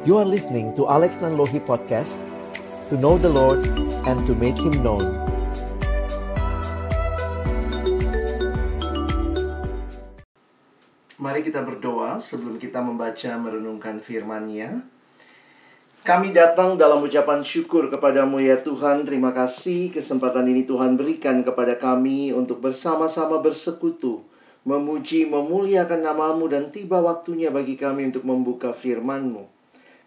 You are listening to Alex Nanlohi Podcast To know the Lord and to make Him known Mari kita berdoa sebelum kita membaca merenungkan firman-Nya. Kami datang dalam ucapan syukur kepadamu ya Tuhan. Terima kasih kesempatan ini Tuhan berikan kepada kami untuk bersama-sama bersekutu. Memuji, memuliakan namamu dan tiba waktunya bagi kami untuk membuka firman-Mu.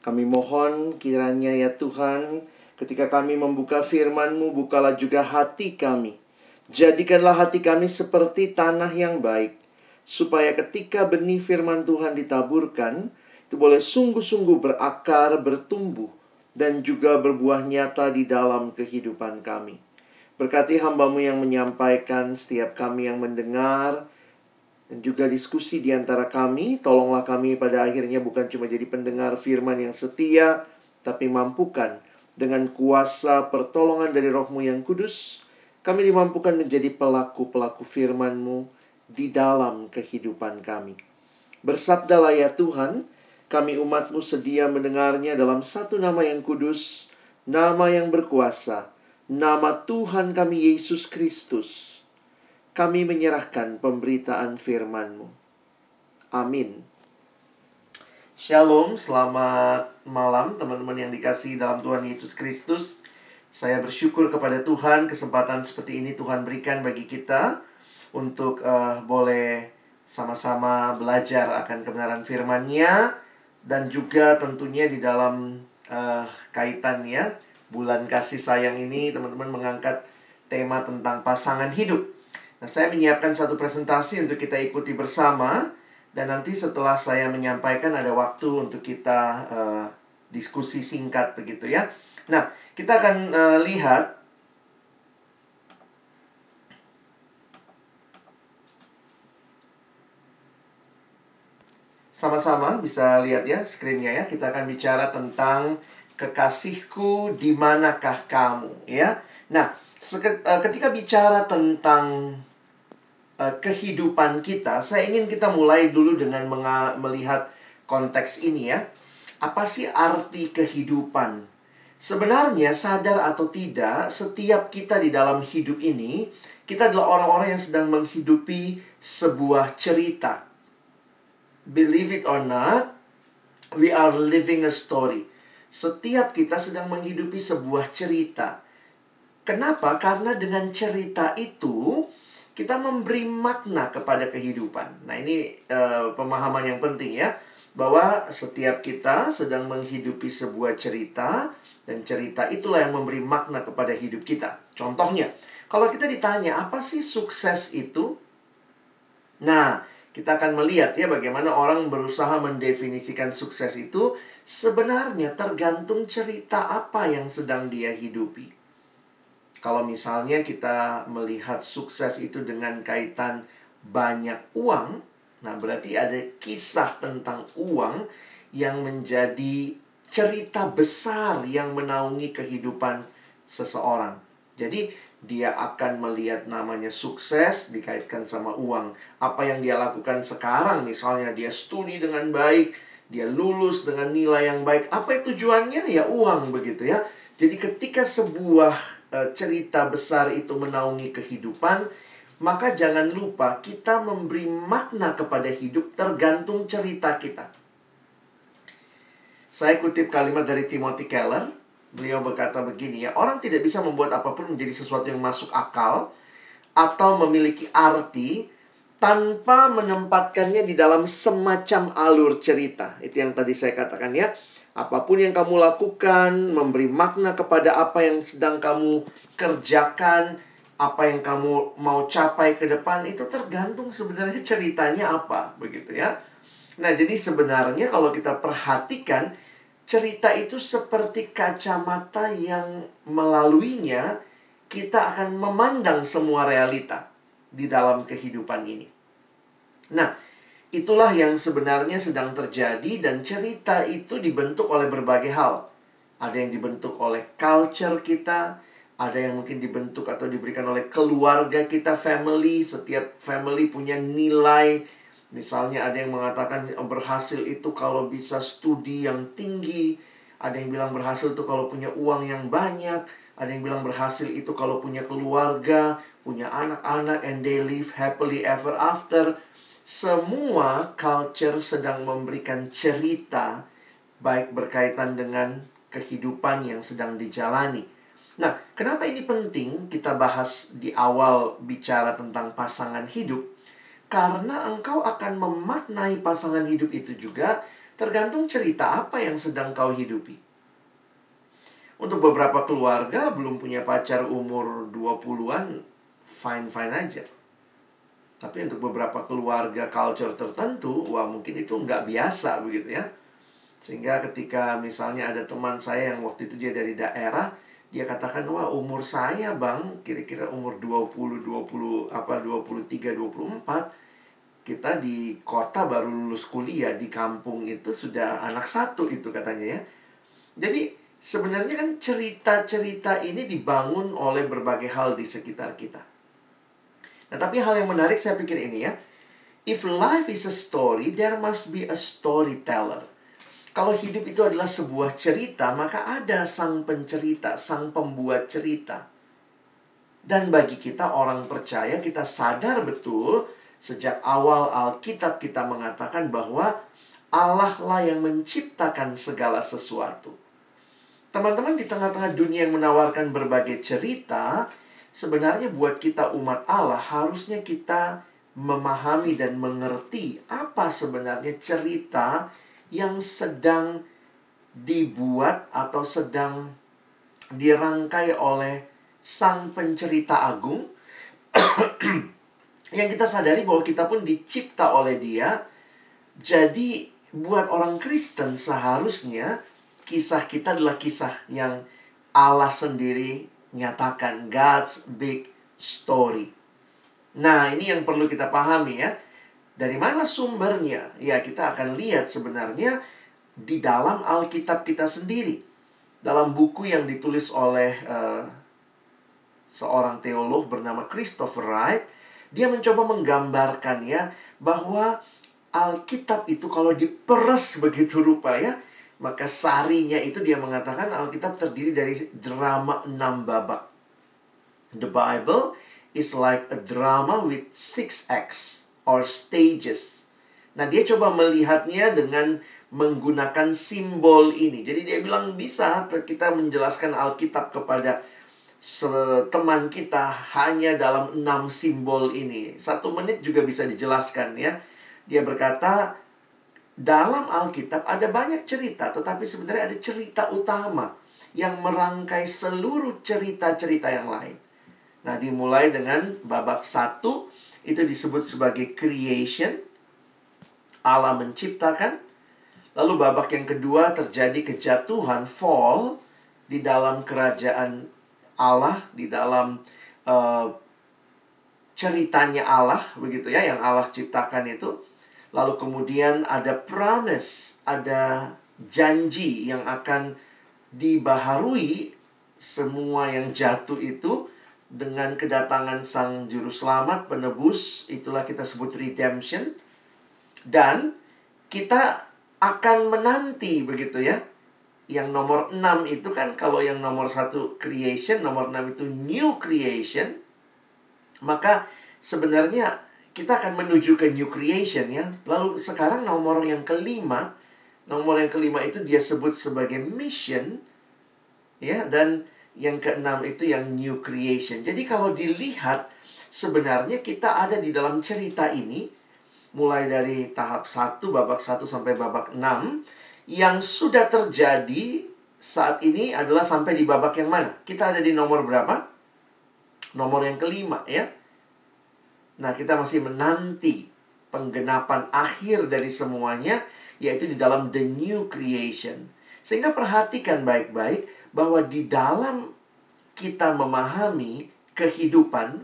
Kami mohon kiranya ya Tuhan, ketika kami membuka firman-Mu, bukalah juga hati kami. Jadikanlah hati kami seperti tanah yang baik, supaya ketika benih firman Tuhan ditaburkan, itu boleh sungguh-sungguh berakar, bertumbuh, dan juga berbuah nyata di dalam kehidupan kami. Berkati hambamu yang menyampaikan, setiap kami yang mendengar, juga diskusi di antara kami. Tolonglah kami pada akhirnya bukan cuma jadi pendengar firman yang setia, tapi mampukan dengan kuasa pertolongan dari rohmu yang kudus, kami dimampukan menjadi pelaku-pelaku firman-Mu di dalam kehidupan kami. Bersabdalah ya Tuhan, kami umatmu sedia mendengarnya dalam satu nama yang kudus, nama yang berkuasa, nama Tuhan kami Yesus Kristus. Kami menyerahkan pemberitaan firman-Mu. Amin. Shalom, selamat malam teman-teman yang dikasih dalam Tuhan Yesus Kristus. Saya bersyukur kepada Tuhan kesempatan seperti ini Tuhan berikan bagi kita untuk uh, boleh sama-sama belajar akan kebenaran firman-Nya dan juga tentunya di dalam uh, kaitannya bulan kasih sayang ini teman-teman mengangkat tema tentang pasangan hidup. Nah, saya menyiapkan satu presentasi untuk kita ikuti bersama dan nanti setelah saya menyampaikan ada waktu untuk kita uh, diskusi singkat begitu ya. Nah, kita akan uh, lihat Sama-sama bisa lihat ya screennya ya. Kita akan bicara tentang kekasihku di manakah kamu ya. Nah, eh, ketika bicara tentang uh, kehidupan kita, saya ingin kita mulai dulu dengan melihat konteks ini ya. Apa sih arti kehidupan? Sebenarnya sadar atau tidak, setiap kita di dalam hidup ini, kita adalah orang-orang yang sedang menghidupi sebuah cerita believe it or not, we are living a story. Setiap kita sedang menghidupi sebuah cerita. Kenapa? Karena dengan cerita itu kita memberi makna kepada kehidupan. Nah, ini uh, pemahaman yang penting ya, bahwa setiap kita sedang menghidupi sebuah cerita dan cerita itulah yang memberi makna kepada hidup kita. Contohnya, kalau kita ditanya apa sih sukses itu? Nah, kita akan melihat ya bagaimana orang berusaha mendefinisikan sukses itu sebenarnya tergantung cerita apa yang sedang dia hidupi. Kalau misalnya kita melihat sukses itu dengan kaitan banyak uang, nah berarti ada kisah tentang uang yang menjadi cerita besar yang menaungi kehidupan seseorang. Jadi dia akan melihat namanya sukses dikaitkan sama uang. Apa yang dia lakukan sekarang, misalnya dia studi dengan baik, dia lulus dengan nilai yang baik. Apa tujuannya? Ya uang begitu ya. Jadi ketika sebuah cerita besar itu menaungi kehidupan, maka jangan lupa kita memberi makna kepada hidup tergantung cerita kita. Saya kutip kalimat dari Timothy Keller, Beliau berkata begini ya, orang tidak bisa membuat apa pun menjadi sesuatu yang masuk akal atau memiliki arti tanpa menempatkannya di dalam semacam alur cerita. Itu yang tadi saya katakan ya. Apa pun yang kamu lakukan, memberi makna kepada apa yang sedang kamu kerjakan, apa yang kamu mau capai ke depan, itu tergantung sebenarnya ceritanya apa, begitu ya. Nah, jadi sebenarnya kalau kita perhatikan, cerita itu seperti kacamata yang melaluinya kita akan memandang semua realita di dalam kehidupan ini. Nah, itulah yang sebenarnya sedang terjadi dan cerita itu dibentuk oleh berbagai hal. Ada yang dibentuk oleh culture kita, ada yang mungkin dibentuk atau diberikan oleh keluarga kita, family. Setiap family punya nilai Misalnya ada yang mengatakan berhasil itu kalau bisa studi yang tinggi, ada yang bilang berhasil itu kalau punya uang yang banyak, ada yang bilang berhasil itu kalau punya keluarga, punya anak-anak and they live happily ever after. Semua culture sedang memberikan cerita baik berkaitan dengan kehidupan yang sedang dijalani. Nah, kenapa ini penting kita bahas di awal bicara tentang pasangan hidup? Karena engkau akan memaknai pasangan hidup itu juga tergantung cerita apa yang sedang kau hidupi. Untuk beberapa keluarga belum punya pacar umur 20-an, fine-fine aja. Tapi untuk beberapa keluarga culture tertentu, wah mungkin itu nggak biasa begitu ya. Sehingga ketika misalnya ada teman saya yang waktu itu dia dari daerah, dia katakan, wah umur saya bang, kira-kira umur 20, 20, apa 23, 24, kita di kota baru lulus kuliah di kampung itu sudah anak satu itu katanya ya. Jadi sebenarnya kan cerita-cerita ini dibangun oleh berbagai hal di sekitar kita. Nah, tapi hal yang menarik saya pikir ini ya. If life is a story, there must be a storyteller. Kalau hidup itu adalah sebuah cerita, maka ada sang pencerita, sang pembuat cerita. Dan bagi kita orang percaya, kita sadar betul Sejak awal Alkitab kita mengatakan bahwa Allah lah yang menciptakan segala sesuatu. Teman-teman di tengah-tengah dunia yang menawarkan berbagai cerita, sebenarnya buat kita umat Allah harusnya kita memahami dan mengerti apa sebenarnya cerita yang sedang dibuat atau sedang dirangkai oleh sang pencerita agung yang kita sadari bahwa kita pun dicipta oleh Dia. Jadi, buat orang Kristen seharusnya kisah kita adalah kisah yang Allah sendiri nyatakan God's big story. Nah, ini yang perlu kita pahami ya. Dari mana sumbernya? Ya, kita akan lihat sebenarnya di dalam Alkitab kita sendiri. Dalam buku yang ditulis oleh uh, seorang teolog bernama Christopher Wright, dia mencoba menggambarkan ya bahwa Alkitab itu kalau diperes begitu rupa ya, maka sarinya itu dia mengatakan Alkitab terdiri dari drama enam babak. The Bible is like a drama with six acts or stages. Nah, dia coba melihatnya dengan menggunakan simbol ini. Jadi dia bilang bisa kita menjelaskan Alkitab kepada teman kita hanya dalam enam simbol ini. Satu menit juga bisa dijelaskan ya. Dia berkata, dalam Alkitab ada banyak cerita, tetapi sebenarnya ada cerita utama yang merangkai seluruh cerita-cerita yang lain. Nah, dimulai dengan babak satu, itu disebut sebagai creation. Allah menciptakan. Lalu babak yang kedua terjadi kejatuhan, fall, di dalam kerajaan Allah di dalam uh, ceritanya Allah begitu ya yang Allah ciptakan itu lalu kemudian ada promise ada janji yang akan dibaharui semua yang jatuh itu dengan kedatangan sang juru selamat penebus itulah kita sebut redemption. Dan kita akan menanti begitu ya. Yang nomor 6 itu kan kalau yang nomor satu creation, nomor 6 itu new creation, maka sebenarnya kita akan menuju ke new creation ya. Lalu sekarang nomor yang kelima, nomor yang kelima itu dia sebut sebagai mission ya dan yang keenam itu yang new creation. Jadi kalau dilihat sebenarnya kita ada di dalam cerita ini mulai dari tahap 1 babak 1 sampai babak 6 yang sudah terjadi saat ini adalah sampai di babak yang mana? Kita ada di nomor berapa? Nomor yang kelima ya. Nah, kita masih menanti penggenapan akhir dari semuanya yaitu di dalam the new creation. Sehingga perhatikan baik-baik bahwa di dalam kita memahami kehidupan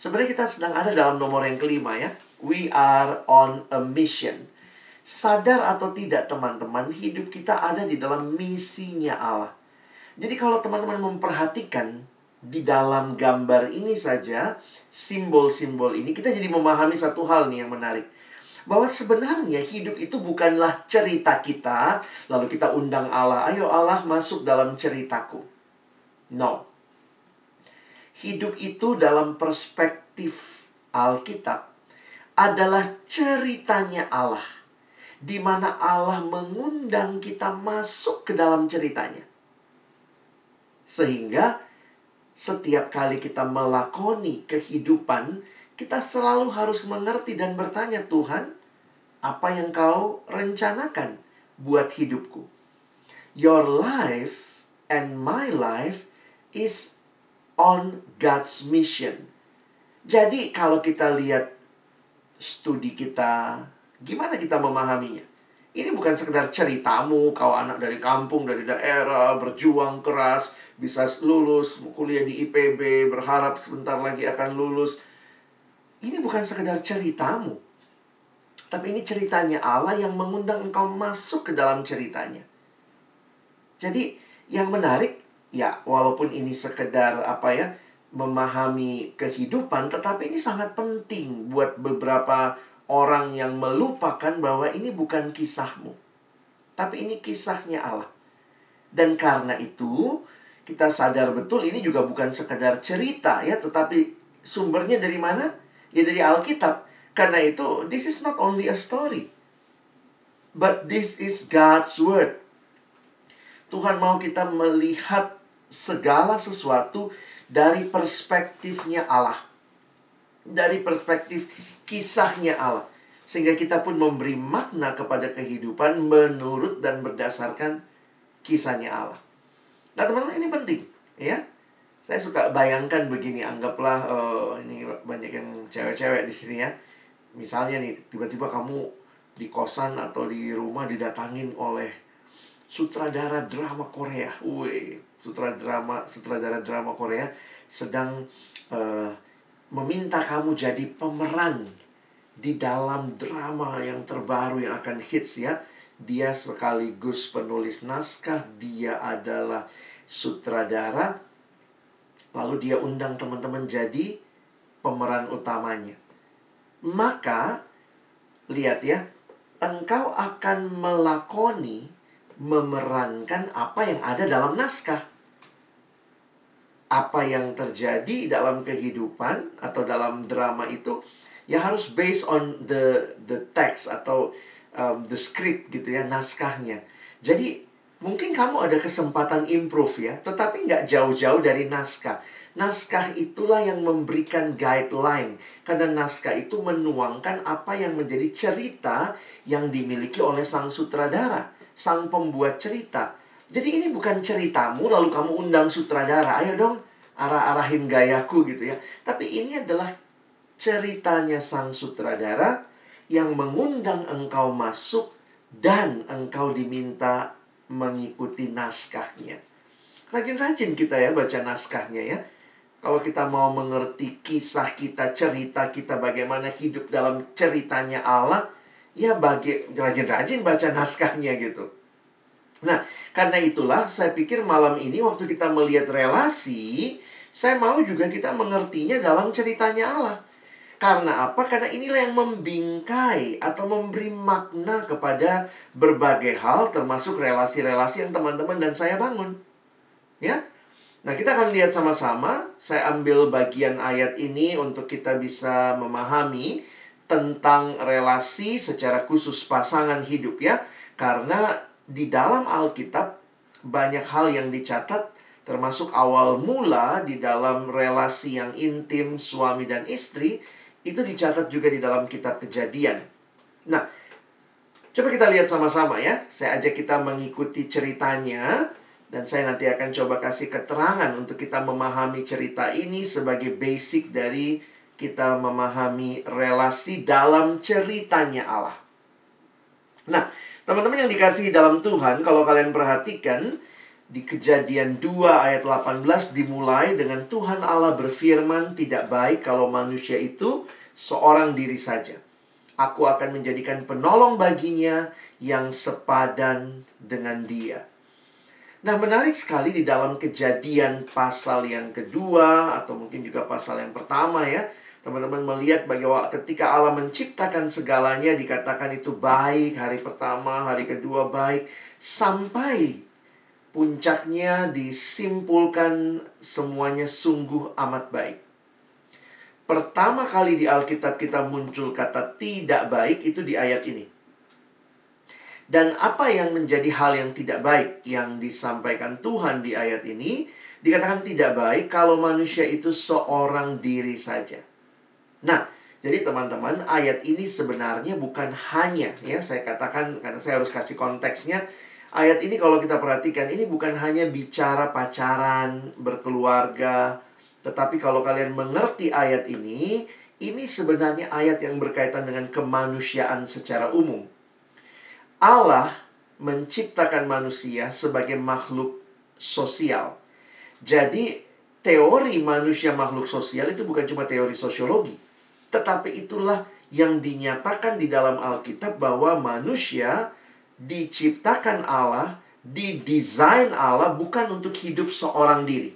sebenarnya kita sedang ada dalam nomor yang kelima ya. We are on a mission. Sadar atau tidak teman-teman, hidup kita ada di dalam misinya Allah. Jadi kalau teman-teman memperhatikan di dalam gambar ini saja, simbol-simbol ini, kita jadi memahami satu hal nih yang menarik. Bahwa sebenarnya hidup itu bukanlah cerita kita, lalu kita undang Allah, ayo Allah masuk dalam ceritaku. No. Hidup itu dalam perspektif Alkitab adalah ceritanya Allah. Di mana Allah mengundang kita masuk ke dalam ceritanya. Sehingga setiap kali kita melakoni kehidupan, kita selalu harus mengerti dan bertanya, Tuhan, apa yang kau rencanakan buat hidupku? Your life and my life is on God's mission. Jadi kalau kita lihat studi kita, gimana kita memahaminya? Ini bukan sekedar ceritamu, kau anak dari kampung, dari daerah, berjuang keras, bisa lulus, kuliah di IPB, berharap sebentar lagi akan lulus. Ini bukan sekedar ceritamu. Tapi ini ceritanya Allah yang mengundang engkau masuk ke dalam ceritanya. Jadi yang menarik, ya walaupun ini sekedar apa ya, memahami kehidupan, tetapi ini sangat penting buat beberapa orang yang melupakan bahwa ini bukan kisahmu. Tapi ini kisahnya Allah. Dan karena itu, kita sadar betul ini juga bukan sekedar cerita ya, tetapi sumbernya dari mana? Ya dari Alkitab. Karena itu, this is not only a story. But this is God's word. Tuhan mau kita melihat segala sesuatu dari perspektifnya Allah. Dari perspektif kisahnya Allah. Sehingga kita pun memberi makna kepada kehidupan menurut dan berdasarkan kisahnya Allah. Nah teman-teman ini penting ya. Saya suka bayangkan begini, anggaplah uh, ini banyak yang cewek-cewek di sini ya. Misalnya nih tiba-tiba kamu di kosan atau di rumah didatangin oleh sutradara drama Korea. Wih, sutradara drama sutradara drama Korea sedang uh, meminta kamu jadi pemeran di dalam drama yang terbaru yang akan hits ya. Dia sekaligus penulis naskah, dia adalah sutradara, lalu dia undang teman-teman jadi pemeran utamanya. Maka, lihat ya, engkau akan melakoni, memerankan apa yang ada dalam naskah. Apa yang terjadi dalam kehidupan atau dalam drama itu ya harus based on the the text atau um, the script gitu ya naskahnya. Jadi Mungkin kamu ada kesempatan improve ya, tetapi nggak jauh-jauh dari naskah. Naskah itulah yang memberikan guideline. Karena naskah itu menuangkan apa yang menjadi cerita yang dimiliki oleh sang sutradara, sang pembuat cerita. Jadi ini bukan ceritamu lalu kamu undang sutradara, ayo dong arah-arahin gayaku gitu ya. Tapi ini adalah ceritanya sang sutradara yang mengundang engkau masuk dan engkau diminta mengikuti naskahnya. Rajin-rajin kita ya baca naskahnya ya. Kalau kita mau mengerti kisah kita, cerita kita bagaimana hidup dalam ceritanya Allah, ya bagi rajin-rajin baca naskahnya gitu. Nah, karena itulah saya pikir malam ini waktu kita melihat relasi, saya mau juga kita mengertinya dalam ceritanya Allah. Karena apa? Karena inilah yang membingkai atau memberi makna kepada berbagai hal termasuk relasi-relasi yang teman-teman dan saya bangun. Ya. Nah, kita akan lihat sama-sama. Saya ambil bagian ayat ini untuk kita bisa memahami tentang relasi secara khusus pasangan hidup ya. Karena di dalam Alkitab banyak hal yang dicatat termasuk awal mula di dalam relasi yang intim suami dan istri itu dicatat juga di dalam kitab kejadian. Nah, coba kita lihat sama-sama ya. Saya ajak kita mengikuti ceritanya. Dan saya nanti akan coba kasih keterangan untuk kita memahami cerita ini sebagai basic dari kita memahami relasi dalam ceritanya Allah. Nah, teman-teman yang dikasih dalam Tuhan, kalau kalian perhatikan, di kejadian 2 ayat 18 dimulai dengan Tuhan Allah berfirman tidak baik kalau manusia itu seorang diri saja. Aku akan menjadikan penolong baginya yang sepadan dengan dia. Nah, menarik sekali di dalam kejadian pasal yang kedua atau mungkin juga pasal yang pertama ya. Teman-teman melihat bahwa ketika Allah menciptakan segalanya dikatakan itu baik, hari pertama, hari kedua baik, sampai puncaknya disimpulkan semuanya sungguh amat baik. Pertama kali di Alkitab kita muncul kata tidak baik itu di ayat ini. Dan apa yang menjadi hal yang tidak baik yang disampaikan Tuhan di ayat ini? Dikatakan tidak baik kalau manusia itu seorang diri saja. Nah, jadi teman-teman, ayat ini sebenarnya bukan hanya ya saya katakan karena saya harus kasih konteksnya. Ayat ini kalau kita perhatikan ini bukan hanya bicara pacaran, berkeluarga, tetapi kalau kalian mengerti ayat ini, ini sebenarnya ayat yang berkaitan dengan kemanusiaan secara umum. Allah menciptakan manusia sebagai makhluk sosial. Jadi, teori manusia makhluk sosial itu bukan cuma teori sosiologi, tetapi itulah yang dinyatakan di dalam Alkitab bahwa manusia diciptakan Allah, didesain Allah bukan untuk hidup seorang diri,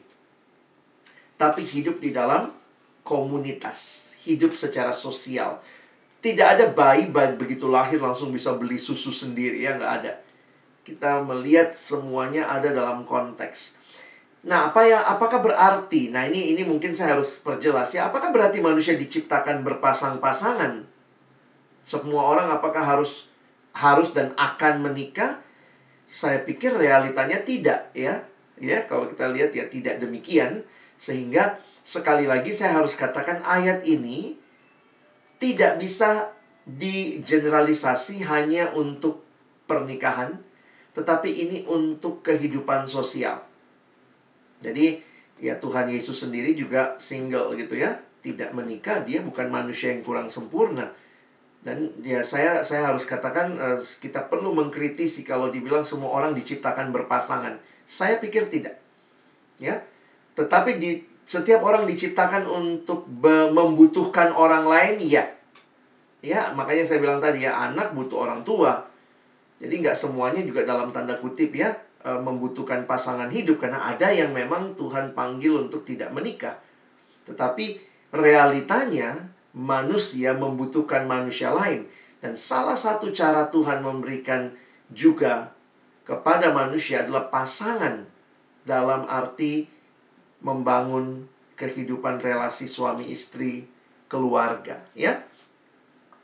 tapi hidup di dalam komunitas, hidup secara sosial. Tidak ada bayi, begitu lahir langsung bisa beli susu sendiri ya nggak ada. Kita melihat semuanya ada dalam konteks. Nah, apa ya apakah berarti? Nah, ini ini mungkin saya harus perjelas ya. Apakah berarti manusia diciptakan berpasang-pasangan? Semua orang apakah harus harus dan akan menikah? Saya pikir realitanya tidak ya. Ya, kalau kita lihat ya tidak demikian sehingga sekali lagi saya harus katakan ayat ini tidak bisa digeneralisasi hanya untuk pernikahan, tetapi ini untuk kehidupan sosial. Jadi, ya Tuhan Yesus sendiri juga single gitu ya, tidak menikah, dia bukan manusia yang kurang sempurna. Dan ya saya saya harus katakan uh, kita perlu mengkritisi kalau dibilang semua orang diciptakan berpasangan. Saya pikir tidak. Ya. Tetapi di setiap orang diciptakan untuk membutuhkan orang lain, ya. Ya, makanya saya bilang tadi ya, anak butuh orang tua. Jadi nggak semuanya juga dalam tanda kutip ya, e, membutuhkan pasangan hidup. Karena ada yang memang Tuhan panggil untuk tidak menikah. Tetapi realitanya, manusia membutuhkan manusia lain. Dan salah satu cara Tuhan memberikan juga kepada manusia adalah pasangan dalam arti membangun kehidupan relasi suami istri keluarga ya.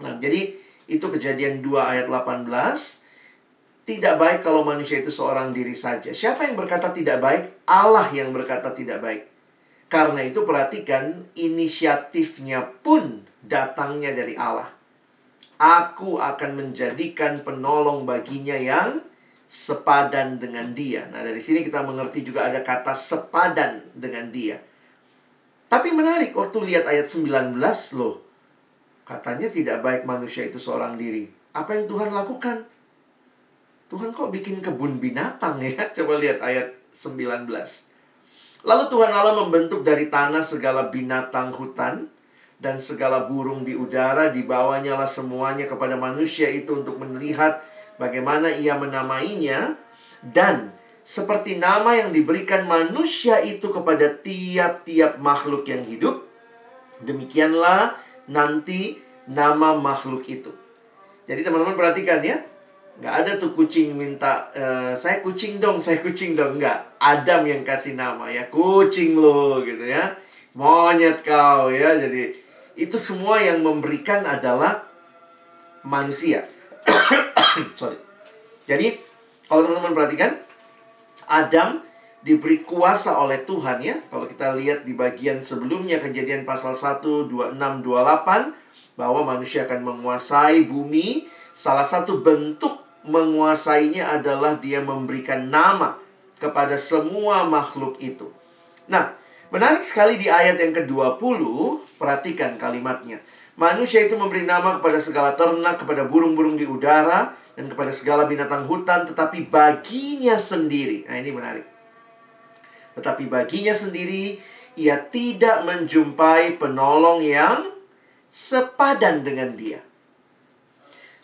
Nah, jadi itu kejadian 2 ayat 18 tidak baik kalau manusia itu seorang diri saja. Siapa yang berkata tidak baik? Allah yang berkata tidak baik. Karena itu perhatikan inisiatifnya pun datangnya dari Allah. Aku akan menjadikan penolong baginya yang sepadan dengan dia. Nah, dari sini kita mengerti juga ada kata sepadan dengan dia. Tapi menarik waktu lihat ayat 19 loh. Katanya tidak baik manusia itu seorang diri. Apa yang Tuhan lakukan? Tuhan kok bikin kebun binatang ya? Coba lihat ayat 19. Lalu Tuhan Allah membentuk dari tanah segala binatang hutan dan segala burung di udara dibawanya lah semuanya kepada manusia itu untuk melihat bagaimana ia menamainya, dan seperti nama yang diberikan manusia itu kepada tiap-tiap makhluk yang hidup, demikianlah nanti nama makhluk itu. Jadi teman-teman perhatikan ya, nggak ada tuh kucing minta e, saya kucing dong, saya kucing dong, nggak. Adam yang kasih nama ya, kucing lo gitu ya, monyet kau ya. Jadi itu semua yang memberikan adalah manusia. Sorry. Jadi, kalau teman-teman perhatikan, Adam diberi kuasa oleh Tuhan ya. Kalau kita lihat di bagian sebelumnya kejadian pasal 1, 26, 28 bahwa manusia akan menguasai bumi. Salah satu bentuk menguasainya adalah dia memberikan nama kepada semua makhluk itu. Nah, menarik sekali di ayat yang ke-20, perhatikan kalimatnya. Manusia itu memberi nama kepada segala ternak, kepada burung-burung di udara, dan kepada segala binatang hutan, tetapi baginya sendiri. Nah, ini menarik. Tetapi baginya sendiri, ia tidak menjumpai penolong yang sepadan dengan dia.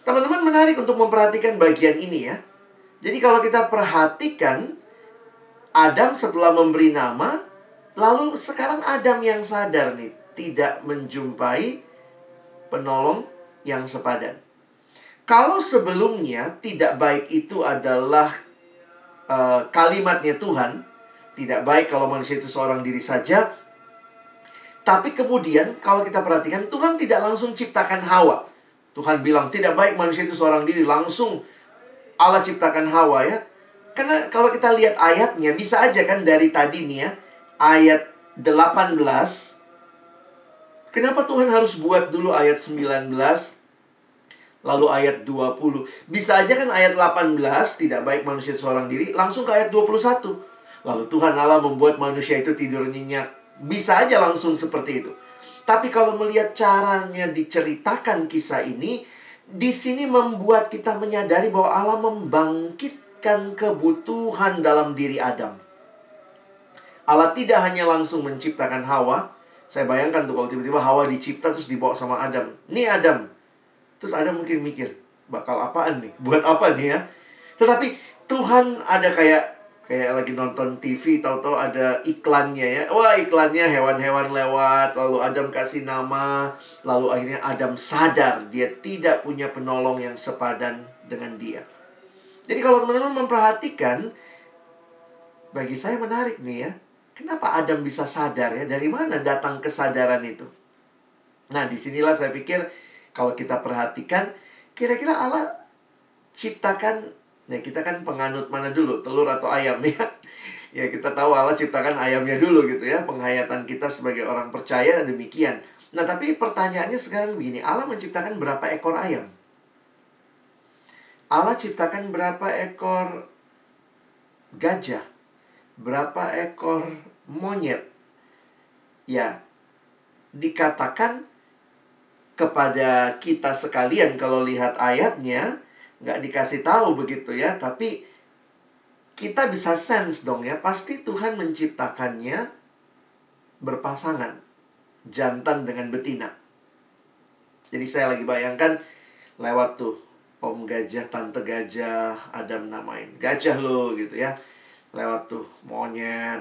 Teman-teman menarik untuk memperhatikan bagian ini ya. Jadi kalau kita perhatikan, Adam setelah memberi nama, lalu sekarang Adam yang sadar nih, tidak menjumpai penolong yang sepadan. Kalau sebelumnya tidak baik itu adalah uh, kalimatnya Tuhan, tidak baik kalau manusia itu seorang diri saja. Tapi kemudian kalau kita perhatikan Tuhan tidak langsung ciptakan Hawa. Tuhan bilang tidak baik manusia itu seorang diri, langsung Allah ciptakan Hawa ya. Karena kalau kita lihat ayatnya bisa aja kan dari tadi nih ya, ayat 18 Kenapa Tuhan harus buat dulu ayat 19 lalu ayat 20? Bisa aja kan ayat 18 tidak baik manusia seorang diri langsung ke ayat 21. Lalu Tuhan Allah membuat manusia itu tidur nyenyak. Bisa aja langsung seperti itu. Tapi kalau melihat caranya diceritakan kisah ini, di sini membuat kita menyadari bahwa Allah membangkitkan kebutuhan dalam diri Adam. Allah tidak hanya langsung menciptakan Hawa, saya bayangkan tuh kalau tiba-tiba Hawa dicipta terus dibawa sama Adam. Nih Adam. Terus Adam mungkin mikir, bakal apaan nih? Buat apa nih ya? Tetapi Tuhan ada kayak kayak lagi nonton TV tahu-tahu ada iklannya ya. Wah, iklannya hewan-hewan lewat, lalu Adam kasih nama, lalu akhirnya Adam sadar dia tidak punya penolong yang sepadan dengan dia. Jadi kalau teman-teman memperhatikan bagi saya menarik nih ya. Kenapa Adam bisa sadar ya? Dari mana datang kesadaran itu? Nah, di sinilah saya pikir kalau kita perhatikan, kira-kira Allah ciptakan, ya kita kan penganut mana dulu, telur atau ayam ya? Ya kita tahu Allah ciptakan ayamnya dulu gitu ya, penghayatan kita sebagai orang percaya demikian. Nah, tapi pertanyaannya sekarang begini, Allah menciptakan berapa ekor ayam? Allah ciptakan berapa ekor gajah? berapa ekor monyet. Ya, dikatakan kepada kita sekalian kalau lihat ayatnya nggak dikasih tahu begitu ya, tapi kita bisa sense dong ya, pasti Tuhan menciptakannya berpasangan jantan dengan betina. Jadi saya lagi bayangkan lewat tuh om gajah, tante gajah, Adam namain gajah lo gitu ya lewat tuh monyet,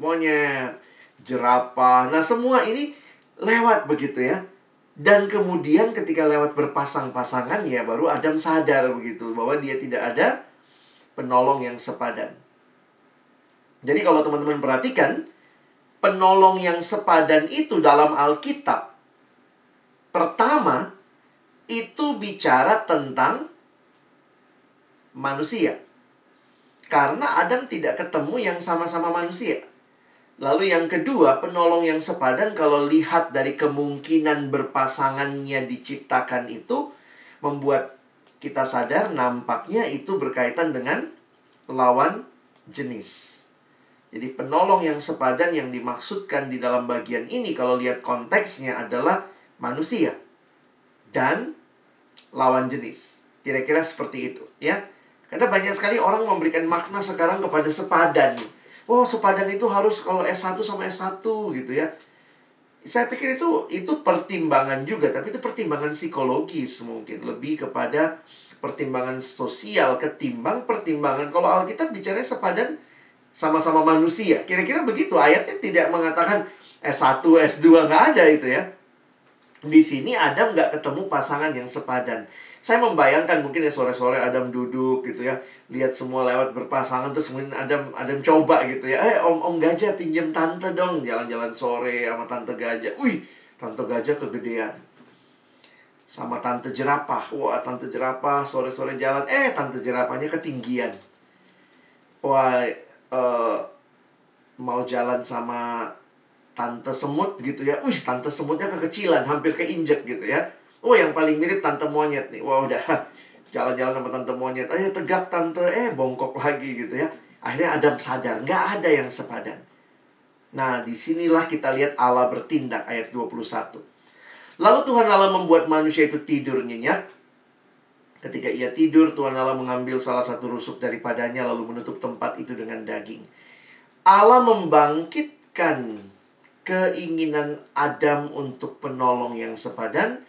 monyet, jerapah. Nah, semua ini lewat begitu ya. Dan kemudian ketika lewat berpasang-pasangan ya baru Adam sadar begitu bahwa dia tidak ada penolong yang sepadan. Jadi kalau teman-teman perhatikan, penolong yang sepadan itu dalam Alkitab pertama itu bicara tentang manusia. Karena Adam tidak ketemu yang sama-sama manusia. Lalu yang kedua, penolong yang sepadan kalau lihat dari kemungkinan berpasangannya diciptakan itu membuat kita sadar nampaknya itu berkaitan dengan lawan jenis. Jadi penolong yang sepadan yang dimaksudkan di dalam bagian ini kalau lihat konteksnya adalah manusia dan lawan jenis. Kira-kira seperti itu, ya. Karena banyak sekali orang memberikan makna sekarang kepada sepadan. Oh, sepadan itu harus kalau S1 sama S1 gitu ya. Saya pikir itu itu pertimbangan juga, tapi itu pertimbangan psikologis mungkin lebih kepada pertimbangan sosial ketimbang pertimbangan kalau Alkitab bicara sepadan sama-sama manusia. Kira-kira begitu ayatnya tidak mengatakan S1, S2 nggak ada itu ya. Di sini Adam nggak ketemu pasangan yang sepadan. Saya membayangkan mungkin ya sore-sore Adam duduk gitu ya, lihat semua lewat berpasangan terus mungkin Adam Adam coba gitu ya. Eh om om gajah pinjem tante dong jalan-jalan sore sama tante gajah. Wih, tante gajah kegedean. Sama tante jerapah. Wah, tante jerapah sore-sore jalan. Eh, tante jerapahnya ketinggian. Wah, uh, mau jalan sama tante semut gitu ya. Wih, tante semutnya kekecilan, hampir keinjek gitu ya Oh yang paling mirip tante monyet nih. Wah udah jalan-jalan sama tante monyet. Ayo tegak tante. Eh bongkok lagi gitu ya. Akhirnya Adam sadar. Nggak ada yang sepadan. Nah di sinilah kita lihat Allah bertindak ayat 21. Lalu Tuhan Allah membuat manusia itu tidur nyenyak. Ketika ia tidur, Tuhan Allah mengambil salah satu rusuk daripadanya lalu menutup tempat itu dengan daging. Allah membangkitkan keinginan Adam untuk penolong yang sepadan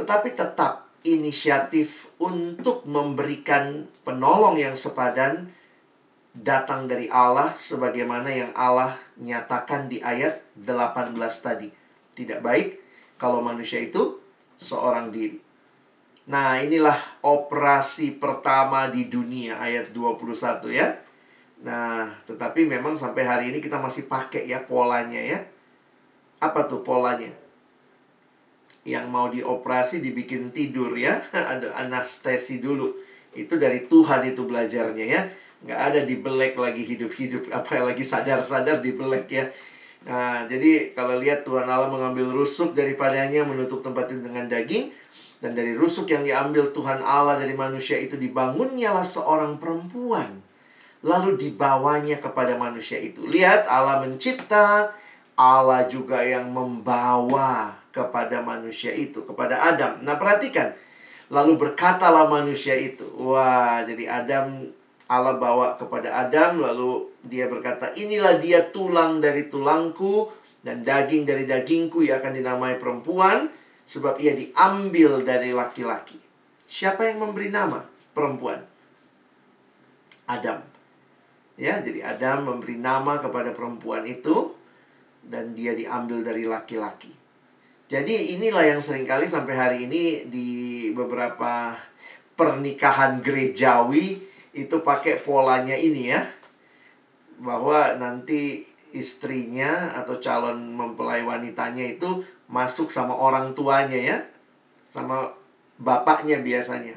tetapi tetap inisiatif untuk memberikan penolong yang sepadan datang dari Allah sebagaimana yang Allah nyatakan di ayat 18 tadi. Tidak baik kalau manusia itu seorang diri. Nah, inilah operasi pertama di dunia ayat 21 ya. Nah, tetapi memang sampai hari ini kita masih pakai ya polanya ya. Apa tuh polanya? Yang mau dioperasi dibikin tidur ya. Ada anestesi dulu. Itu dari Tuhan itu belajarnya ya. Nggak ada dibelek lagi hidup-hidup. Apa lagi sadar-sadar dibelek ya. Nah, jadi kalau lihat Tuhan Allah mengambil rusuk daripadanya menutup tempat itu dengan daging dan dari rusuk yang diambil Tuhan Allah dari manusia itu dibangunnyalah seorang perempuan lalu dibawanya kepada manusia itu. Lihat Allah mencipta, Allah juga yang membawa kepada manusia itu, kepada Adam. Nah, perhatikan. Lalu berkatalah manusia itu. Wah, jadi Adam Allah bawa kepada Adam lalu dia berkata, "Inilah dia tulang dari tulangku dan daging dari dagingku yang akan dinamai perempuan sebab ia diambil dari laki-laki." Siapa yang memberi nama perempuan? Adam. Ya, jadi Adam memberi nama kepada perempuan itu dan dia diambil dari laki-laki. Jadi inilah yang sering kali sampai hari ini di beberapa pernikahan gerejawi itu pakai polanya ini ya. Bahwa nanti istrinya atau calon mempelai wanitanya itu masuk sama orang tuanya ya. Sama bapaknya biasanya.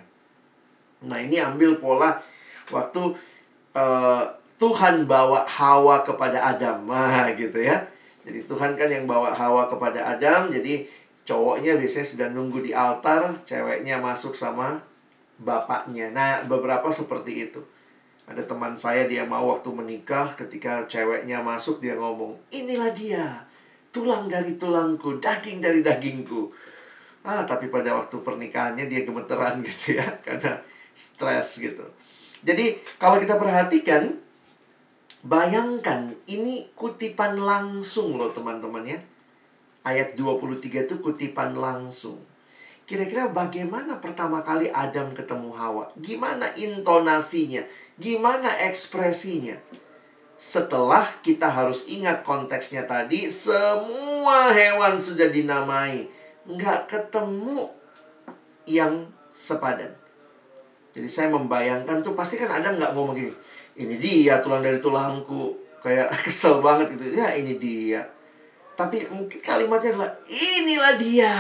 Nah ini ambil pola waktu uh, Tuhan bawa Hawa kepada Adam. Nah gitu ya jadi Tuhan kan yang bawa Hawa kepada Adam jadi cowoknya biasanya sudah nunggu di altar ceweknya masuk sama bapaknya nah beberapa seperti itu ada teman saya dia mau waktu menikah ketika ceweknya masuk dia ngomong, "Inilah dia, tulang dari tulangku, daging dari dagingku." Ah, tapi pada waktu pernikahannya dia gemeteran gitu ya karena stres gitu. Jadi, kalau kita perhatikan bayangkan ini kutipan langsung loh teman-teman ya. Ayat 23 itu kutipan langsung. Kira-kira bagaimana pertama kali Adam ketemu Hawa? Gimana intonasinya? Gimana ekspresinya? Setelah kita harus ingat konteksnya tadi, semua hewan sudah dinamai. Nggak ketemu yang sepadan. Jadi saya membayangkan tuh pasti kan Adam nggak ngomong gini. Ini dia tulang dari tulangku. Kayak kesel banget gitu. Ya ini dia. Tapi mungkin kalimatnya adalah inilah dia.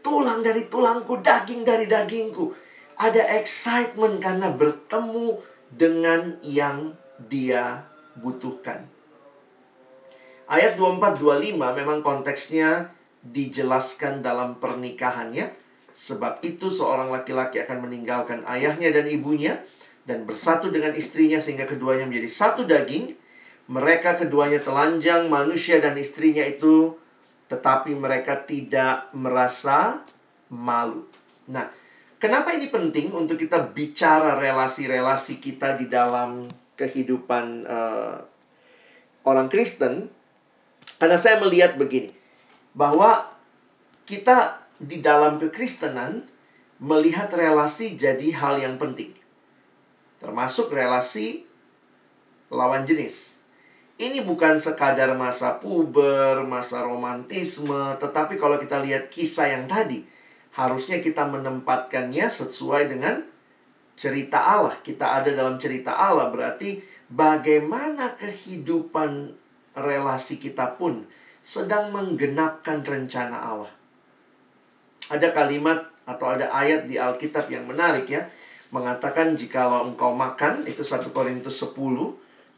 Tulang dari tulangku, daging dari dagingku. Ada excitement karena bertemu dengan yang dia butuhkan. Ayat 24-25 memang konteksnya dijelaskan dalam pernikahannya. Sebab itu seorang laki-laki akan meninggalkan ayahnya dan ibunya dan bersatu dengan istrinya sehingga keduanya menjadi satu daging. Mereka keduanya telanjang, manusia dan istrinya itu, tetapi mereka tidak merasa malu. Nah, Kenapa ini penting untuk kita bicara relasi-relasi kita di dalam kehidupan uh, orang Kristen? Karena saya melihat begini, bahwa kita di dalam kekristenan melihat relasi jadi hal yang penting. Termasuk relasi lawan jenis. Ini bukan sekadar masa puber, masa romantisme, tetapi kalau kita lihat kisah yang tadi, harusnya kita menempatkannya sesuai dengan cerita Allah. Kita ada dalam cerita Allah, berarti bagaimana kehidupan relasi kita pun sedang menggenapkan rencana Allah. Ada kalimat atau ada ayat di Alkitab yang menarik ya. Mengatakan jikalau engkau makan, itu 1 Korintus 10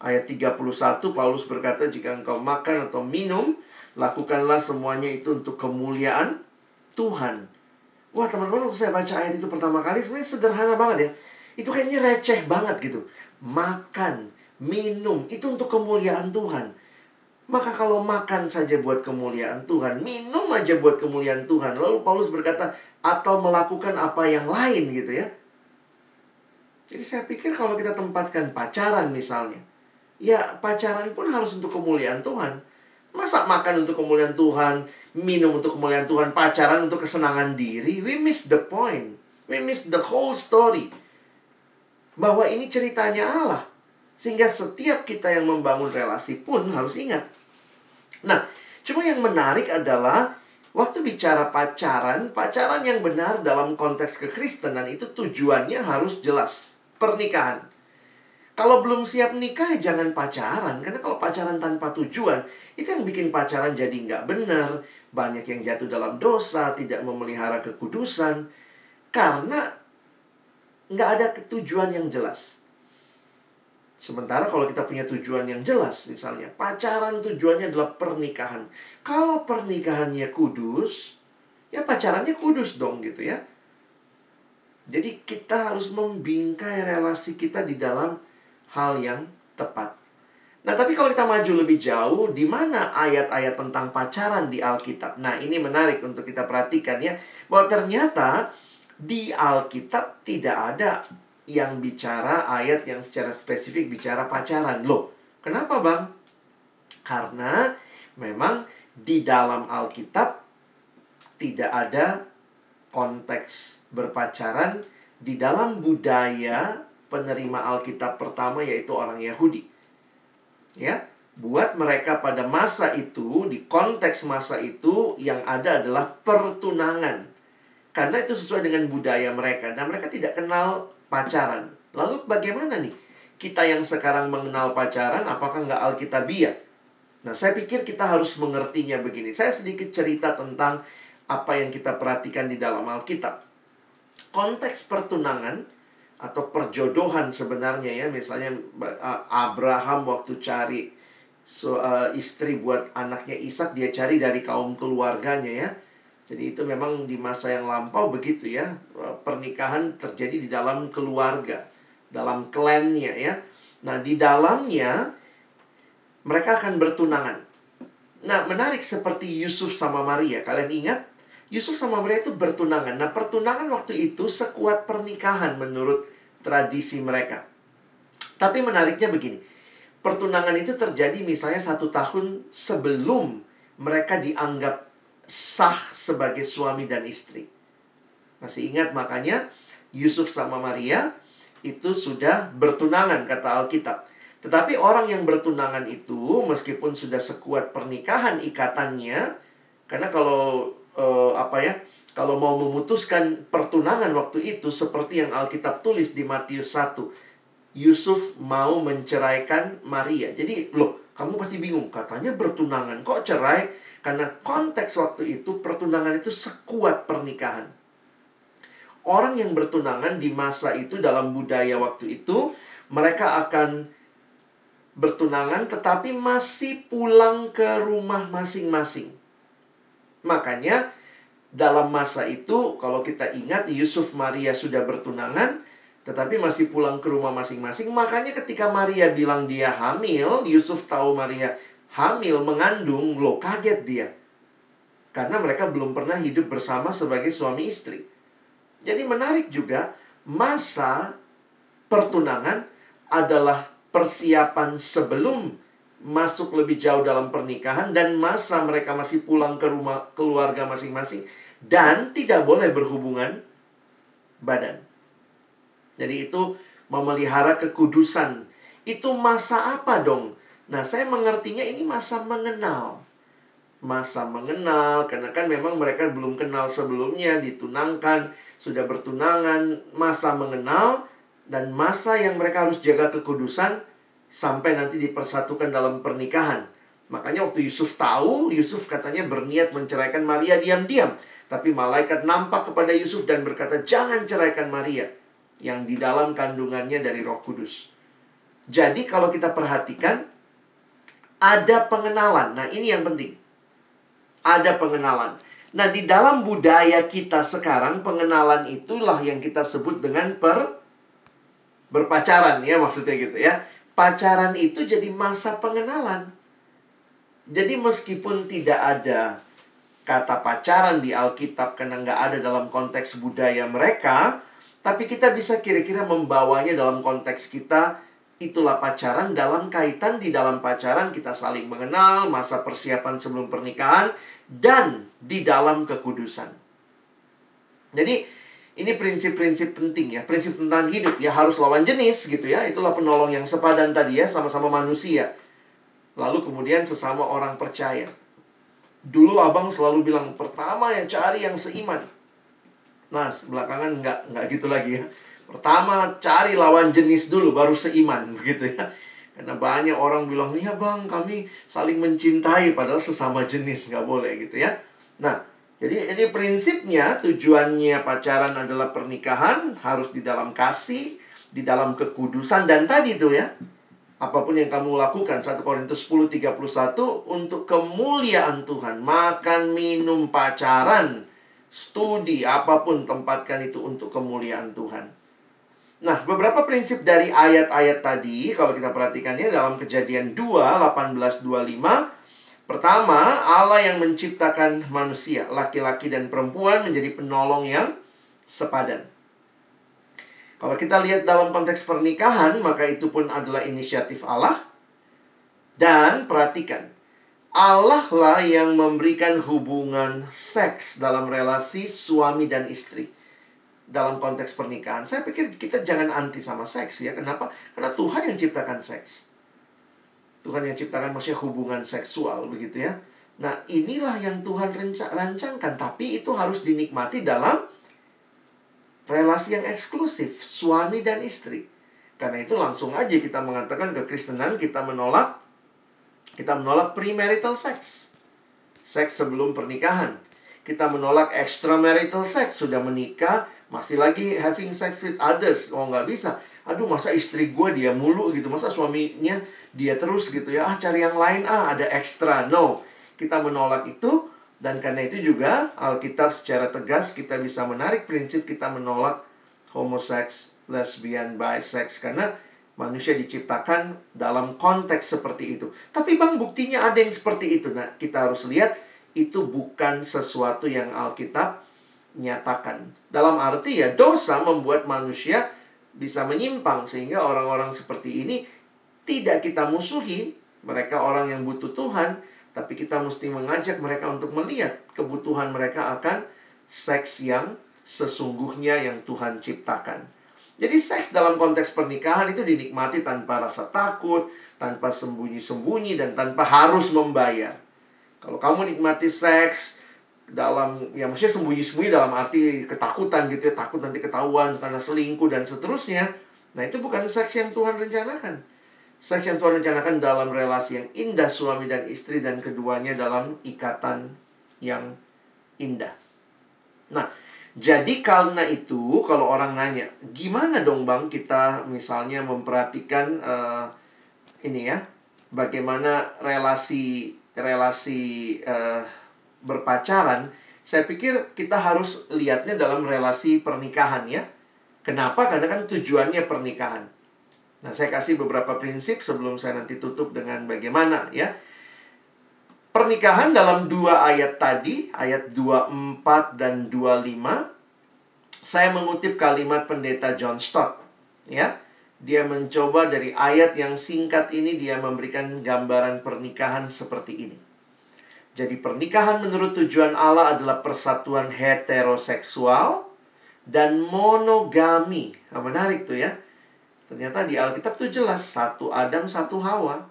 ayat 31 Paulus berkata jika engkau makan atau minum, lakukanlah semuanya itu untuk kemuliaan Tuhan. Wah teman-teman waktu saya baca ayat itu pertama kali sebenarnya sederhana banget ya. Itu kayaknya receh banget gitu. Makan, minum, itu untuk kemuliaan Tuhan. Maka kalau makan saja buat kemuliaan Tuhan, minum aja buat kemuliaan Tuhan. Lalu Paulus berkata, atau melakukan apa yang lain gitu ya. Jadi saya pikir kalau kita tempatkan pacaran misalnya, ya pacaran pun harus untuk kemuliaan Tuhan. Masa makan untuk kemuliaan Tuhan, minum untuk kemuliaan Tuhan, pacaran untuk kesenangan diri? We miss the point. We miss the whole story. Bahwa ini ceritanya Allah. Sehingga setiap kita yang membangun relasi pun harus ingat. Nah, cuma yang menarik adalah Waktu bicara pacaran, pacaran yang benar dalam konteks kekristenan itu tujuannya harus jelas. Pernikahan. Kalau belum siap nikah ya jangan pacaran. Karena kalau pacaran tanpa tujuan, itu yang bikin pacaran jadi nggak benar. Banyak yang jatuh dalam dosa, tidak memelihara kekudusan. Karena nggak ada tujuan yang jelas. Sementara kalau kita punya tujuan yang jelas, misalnya pacaran tujuannya adalah pernikahan. Kalau pernikahannya kudus, ya pacarannya kudus dong gitu ya. Jadi kita harus membingkai relasi kita di dalam hal yang tepat. Nah, tapi kalau kita maju lebih jauh, di mana ayat-ayat tentang pacaran di Alkitab? Nah, ini menarik untuk kita perhatikan ya, bahwa ternyata di Alkitab tidak ada yang bicara ayat yang secara spesifik bicara pacaran. Loh, kenapa bang? Karena memang di dalam Alkitab tidak ada konteks berpacaran di dalam budaya penerima Alkitab pertama yaitu orang Yahudi. Ya, buat mereka pada masa itu di konteks masa itu yang ada adalah pertunangan. Karena itu sesuai dengan budaya mereka dan mereka tidak kenal pacaran. Lalu bagaimana nih? Kita yang sekarang mengenal pacaran, apakah nggak alkitabiah? Nah, saya pikir kita harus mengertinya begini. Saya sedikit cerita tentang apa yang kita perhatikan di dalam Alkitab. Konteks pertunangan atau perjodohan sebenarnya ya, misalnya Abraham waktu cari so, uh, istri buat anaknya Ishak dia cari dari kaum keluarganya ya. Jadi itu memang di masa yang lampau begitu ya. Pernikahan terjadi di dalam keluarga, dalam klannya ya. Nah, di dalamnya mereka akan bertunangan. Nah, menarik seperti Yusuf sama Maria. Kalian ingat? Yusuf sama Maria itu bertunangan. Nah, pertunangan waktu itu sekuat pernikahan menurut tradisi mereka. Tapi menariknya begini. Pertunangan itu terjadi misalnya satu tahun sebelum mereka dianggap sah sebagai suami dan istri. Masih ingat makanya Yusuf sama Maria itu sudah bertunangan kata Alkitab. Tetapi orang yang bertunangan itu meskipun sudah sekuat pernikahan ikatannya karena kalau uh, apa ya kalau mau memutuskan pertunangan waktu itu seperti yang Alkitab tulis di Matius 1 Yusuf mau menceraikan Maria. Jadi, loh, kamu pasti bingung. Katanya bertunangan, kok cerai? Karena konteks waktu itu pertunangan itu sekuat pernikahan. Orang yang bertunangan di masa itu dalam budaya waktu itu mereka akan bertunangan tetapi masih pulang ke rumah masing-masing. Makanya dalam masa itu kalau kita ingat Yusuf Maria sudah bertunangan tetapi masih pulang ke rumah masing-masing. Makanya ketika Maria bilang dia hamil, Yusuf tahu Maria hamil, mengandung, lo kaget dia. Karena mereka belum pernah hidup bersama sebagai suami istri. Jadi menarik juga, masa pertunangan adalah persiapan sebelum masuk lebih jauh dalam pernikahan dan masa mereka masih pulang ke rumah keluarga masing-masing dan tidak boleh berhubungan badan. Jadi itu memelihara kekudusan. Itu masa apa dong? Nah, saya mengertinya ini masa mengenal. Masa mengenal, karena kan memang mereka belum kenal sebelumnya, ditunangkan, sudah bertunangan, masa mengenal, dan masa yang mereka harus jaga kekudusan sampai nanti dipersatukan dalam pernikahan. Makanya waktu Yusuf tahu, Yusuf katanya berniat menceraikan Maria diam-diam. Tapi malaikat nampak kepada Yusuf dan berkata, jangan ceraikan Maria yang di dalam kandungannya dari roh kudus. Jadi kalau kita perhatikan, ada pengenalan. Nah, ini yang penting. Ada pengenalan. Nah, di dalam budaya kita sekarang, pengenalan itulah yang kita sebut dengan per berpacaran ya maksudnya gitu ya. Pacaran itu jadi masa pengenalan. Jadi meskipun tidak ada kata pacaran di Alkitab karena nggak ada dalam konteks budaya mereka, tapi kita bisa kira-kira membawanya dalam konteks kita itulah pacaran dalam kaitan di dalam pacaran kita saling mengenal, masa persiapan sebelum pernikahan dan di dalam kekudusan. Jadi ini prinsip-prinsip penting ya, prinsip tentang hidup ya harus lawan jenis gitu ya. Itulah penolong yang sepadan tadi ya, sama-sama manusia. Lalu kemudian sesama orang percaya. Dulu abang selalu bilang, pertama yang cari yang seiman. Nah, belakangan nggak, nggak gitu lagi ya. Pertama cari lawan jenis dulu, baru seiman, begitu ya. Karena banyak orang bilang, iya bang, kami saling mencintai, padahal sesama jenis, nggak boleh gitu ya. Nah, jadi ini prinsipnya tujuannya pacaran adalah pernikahan harus di dalam kasih, di dalam kekudusan dan tadi tuh ya. Apa pun yang kamu lakukan 1 Korintus 10 31 untuk kemuliaan Tuhan, makan, minum, pacaran, studi, apa pun tempatkan itu untuk kemuliaan Tuhan. Nah, beberapa prinsip dari ayat-ayat tadi kalau kita perhatikannya dalam Kejadian 2 18 25 Pertama, Allah yang menciptakan manusia, laki-laki dan perempuan menjadi penolong yang sepadan. Kalau kita lihat dalam konteks pernikahan, maka itu pun adalah inisiatif Allah. Dan perhatikan, Allah lah yang memberikan hubungan seks dalam relasi suami dan istri. Dalam konteks pernikahan, saya pikir kita jangan anti sama seks ya. Kenapa? Karena Tuhan yang ciptakan seks. Tuhan yang ciptakan maksudnya hubungan seksual begitu ya. Nah, inilah yang Tuhan rancangkan, tapi itu harus dinikmati dalam relasi yang eksklusif, suami dan istri. Karena itu langsung aja kita mengatakan kekristenan kita menolak kita menolak premarital sex. Seks sebelum pernikahan. Kita menolak extramarital sex sudah menikah masih lagi having sex with others. Oh, nggak bisa. Aduh, masa istri gue dia mulu gitu. Masa suaminya dia terus gitu ya. Ah cari yang lain ah ada ekstra. No. Kita menolak itu dan karena itu juga Alkitab secara tegas kita bisa menarik prinsip kita menolak homoseks lesbian bisex karena manusia diciptakan dalam konteks seperti itu. Tapi bang buktinya ada yang seperti itu. Nah kita harus lihat itu bukan sesuatu yang Alkitab nyatakan. Dalam arti ya dosa membuat manusia bisa menyimpang sehingga orang-orang seperti ini tidak kita musuhi mereka orang yang butuh Tuhan, tapi kita mesti mengajak mereka untuk melihat kebutuhan mereka akan seks yang sesungguhnya yang Tuhan ciptakan. Jadi seks dalam konteks pernikahan itu dinikmati tanpa rasa takut, tanpa sembunyi-sembunyi dan tanpa harus membayar. Kalau kamu nikmati seks dalam ya maksudnya sembunyi-sembunyi dalam arti ketakutan gitu ya, takut nanti ketahuan karena selingkuh dan seterusnya. Nah, itu bukan seks yang Tuhan rencanakan. Seks yang Tuhan rencanakan dalam relasi yang indah suami dan istri dan keduanya dalam ikatan yang indah. Nah, jadi karena itu kalau orang nanya, gimana dong bang kita misalnya memperhatikan uh, ini ya, bagaimana relasi relasi uh, berpacaran? Saya pikir kita harus lihatnya dalam relasi pernikahan ya. Kenapa? Karena kan tujuannya pernikahan. Nah, saya kasih beberapa prinsip sebelum saya nanti tutup dengan bagaimana ya. Pernikahan dalam dua ayat tadi, ayat 24 dan 25, saya mengutip kalimat pendeta John Stott. Ya, dia mencoba dari ayat yang singkat ini dia memberikan gambaran pernikahan seperti ini. Jadi pernikahan menurut tujuan Allah adalah persatuan heteroseksual dan monogami. Nah, menarik tuh ya. Ternyata di Alkitab tuh jelas satu Adam satu Hawa.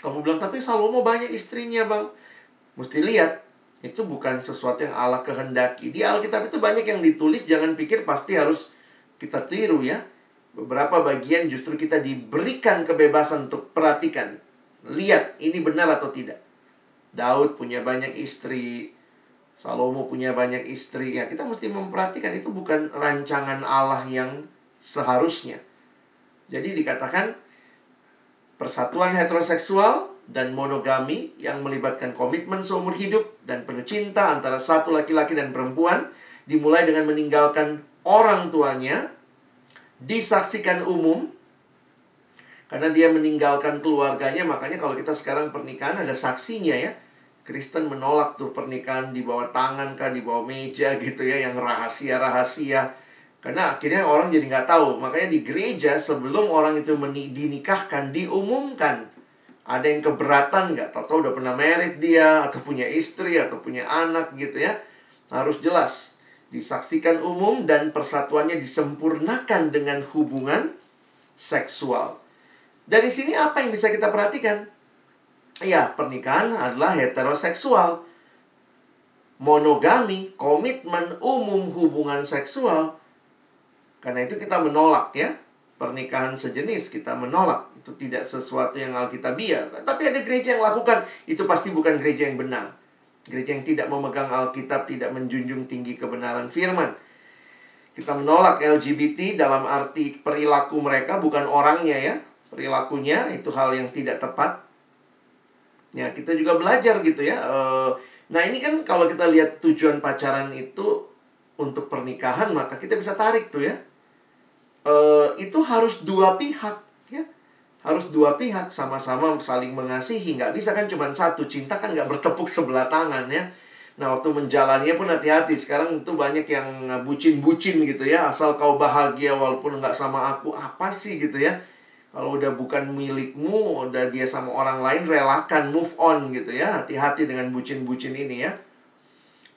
Kamu bilang tapi Salomo banyak istrinya bang. Mesti lihat itu bukan sesuatu yang Allah kehendaki. Di Alkitab itu banyak yang ditulis jangan pikir pasti harus kita tiru ya. Beberapa bagian justru kita diberikan kebebasan untuk perhatikan. Lihat ini benar atau tidak. Daud punya banyak istri, Salomo punya banyak istri. Ya, kita mesti memperhatikan itu bukan rancangan Allah yang seharusnya. Jadi dikatakan persatuan heteroseksual dan monogami yang melibatkan komitmen seumur hidup dan penuh cinta antara satu laki-laki dan perempuan dimulai dengan meninggalkan orang tuanya disaksikan umum karena dia meninggalkan keluarganya makanya kalau kita sekarang pernikahan ada saksinya ya Kristen menolak tuh pernikahan di bawah tangan kah di bawah meja gitu ya yang rahasia-rahasia karena akhirnya orang jadi nggak tahu. Makanya di gereja sebelum orang itu dinikahkan diumumkan. Ada yang keberatan nggak? Tahu-tahu udah pernah merit dia atau punya istri atau punya anak gitu ya. Harus jelas. Disaksikan umum dan persatuannya disempurnakan dengan hubungan seksual. Dari sini apa yang bisa kita perhatikan? Ya, pernikahan adalah heteroseksual. Monogami, komitmen umum hubungan seksual. Karena itu kita menolak ya. Pernikahan sejenis kita menolak. Itu tidak sesuatu yang alkitabiah. Tapi ada gereja yang lakukan. Itu pasti bukan gereja yang benar. Gereja yang tidak memegang Alkitab, tidak menjunjung tinggi kebenaran firman. Kita menolak LGBT dalam arti perilaku mereka, bukan orangnya ya. Perilakunya itu hal yang tidak tepat. Ya, kita juga belajar gitu ya. Nah, ini kan kalau kita lihat tujuan pacaran itu untuk pernikahan, maka kita bisa tarik tuh ya. Itu harus dua pihak ya. Harus dua pihak sama-sama saling mengasihi. Nggak bisa kan cuma satu. Cinta kan nggak bertepuk sebelah tangan ya. Nah, waktu menjalaninya pun hati-hati. Sekarang itu banyak yang bucin-bucin gitu ya. Asal kau bahagia walaupun nggak sama aku. Apa sih gitu ya kalau udah bukan milikmu, udah dia sama orang lain, relakan, move on gitu ya. Hati-hati dengan bucin-bucin ini ya.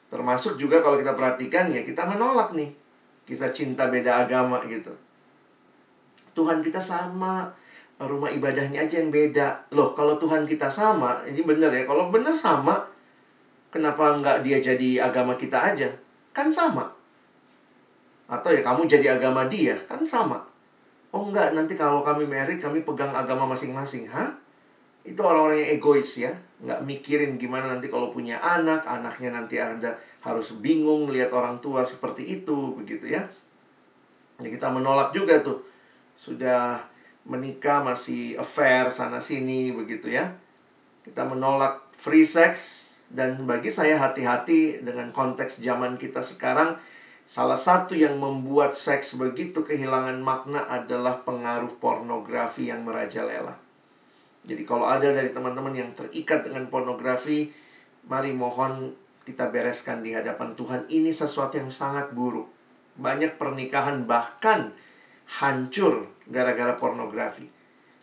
Termasuk juga kalau kita perhatikan ya, kita menolak nih. Kisah cinta beda agama gitu. Tuhan kita sama, rumah ibadahnya aja yang beda. Loh, kalau Tuhan kita sama, ini benar ya. Kalau benar sama, kenapa nggak dia jadi agama kita aja? Kan sama. Atau ya kamu jadi agama dia, kan sama. Oh enggak, nanti kalau kami married, kami pegang agama masing-masing. Hah? Itu orang-orang yang egois ya. Nggak mikirin gimana nanti kalau punya anak, anaknya nanti ada harus bingung lihat orang tua seperti itu, begitu ya. Ya kita menolak juga tuh. Sudah menikah masih affair sana-sini, begitu ya. Kita menolak free sex. Dan bagi saya hati-hati dengan konteks zaman kita sekarang, Salah satu yang membuat seks begitu kehilangan makna adalah pengaruh pornografi yang merajalela. Jadi kalau ada dari teman-teman yang terikat dengan pornografi, mari mohon kita bereskan di hadapan Tuhan. Ini sesuatu yang sangat buruk. Banyak pernikahan bahkan hancur gara-gara pornografi.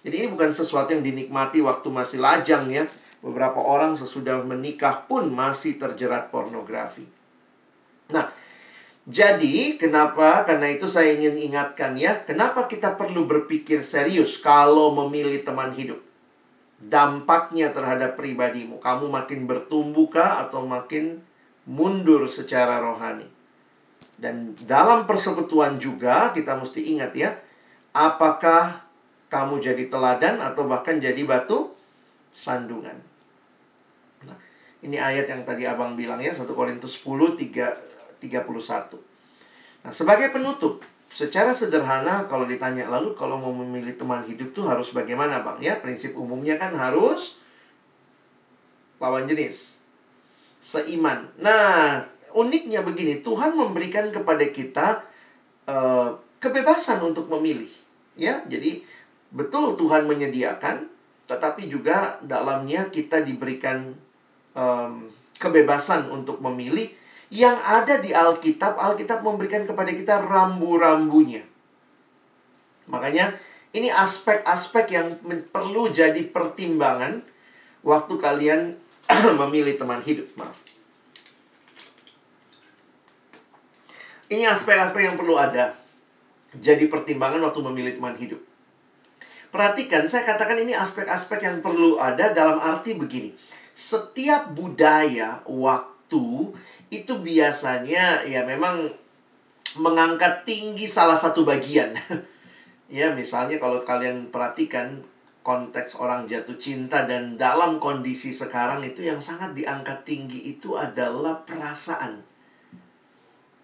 Jadi ini bukan sesuatu yang dinikmati waktu masih lajang ya. Beberapa orang sesudah menikah pun masih terjerat pornografi. Nah, jadi, kenapa? Karena itu saya ingin ingatkan ya, kenapa kita perlu berpikir serius kalau memilih teman hidup? Dampaknya terhadap pribadimu. Kamu makin bertumbuh kah atau makin mundur secara rohani? Dan dalam persekutuan juga kita mesti ingat ya, apakah kamu jadi teladan atau bahkan jadi batu sandungan. Nah, ini ayat yang tadi Abang bilang ya, 1 Korintus 10 3 31. Nah, sebagai penutup, secara sederhana kalau ditanya lalu kalau mau memilih teman hidup tuh harus bagaimana, Bang? Ya, prinsip umumnya kan harus lawan jenis. Seiman. Nah, uniknya begini, Tuhan memberikan kepada kita uh, kebebasan untuk memilih. Ya, jadi betul Tuhan menyediakan, tetapi juga dalamnya kita diberikan um, kebebasan untuk memilih yang ada di Alkitab, Alkitab memberikan kepada kita rambu-rambunya. Makanya ini aspek-aspek yang perlu jadi pertimbangan waktu kalian memilih teman hidup. Maaf. Ini aspek-aspek yang perlu ada. Jadi pertimbangan waktu memilih teman hidup. Perhatikan, saya katakan ini aspek-aspek yang perlu ada dalam arti begini. Setiap budaya, waktu, itu biasanya ya memang mengangkat tinggi salah satu bagian. ya, misalnya kalau kalian perhatikan konteks orang jatuh cinta dan dalam kondisi sekarang itu yang sangat diangkat tinggi itu adalah perasaan.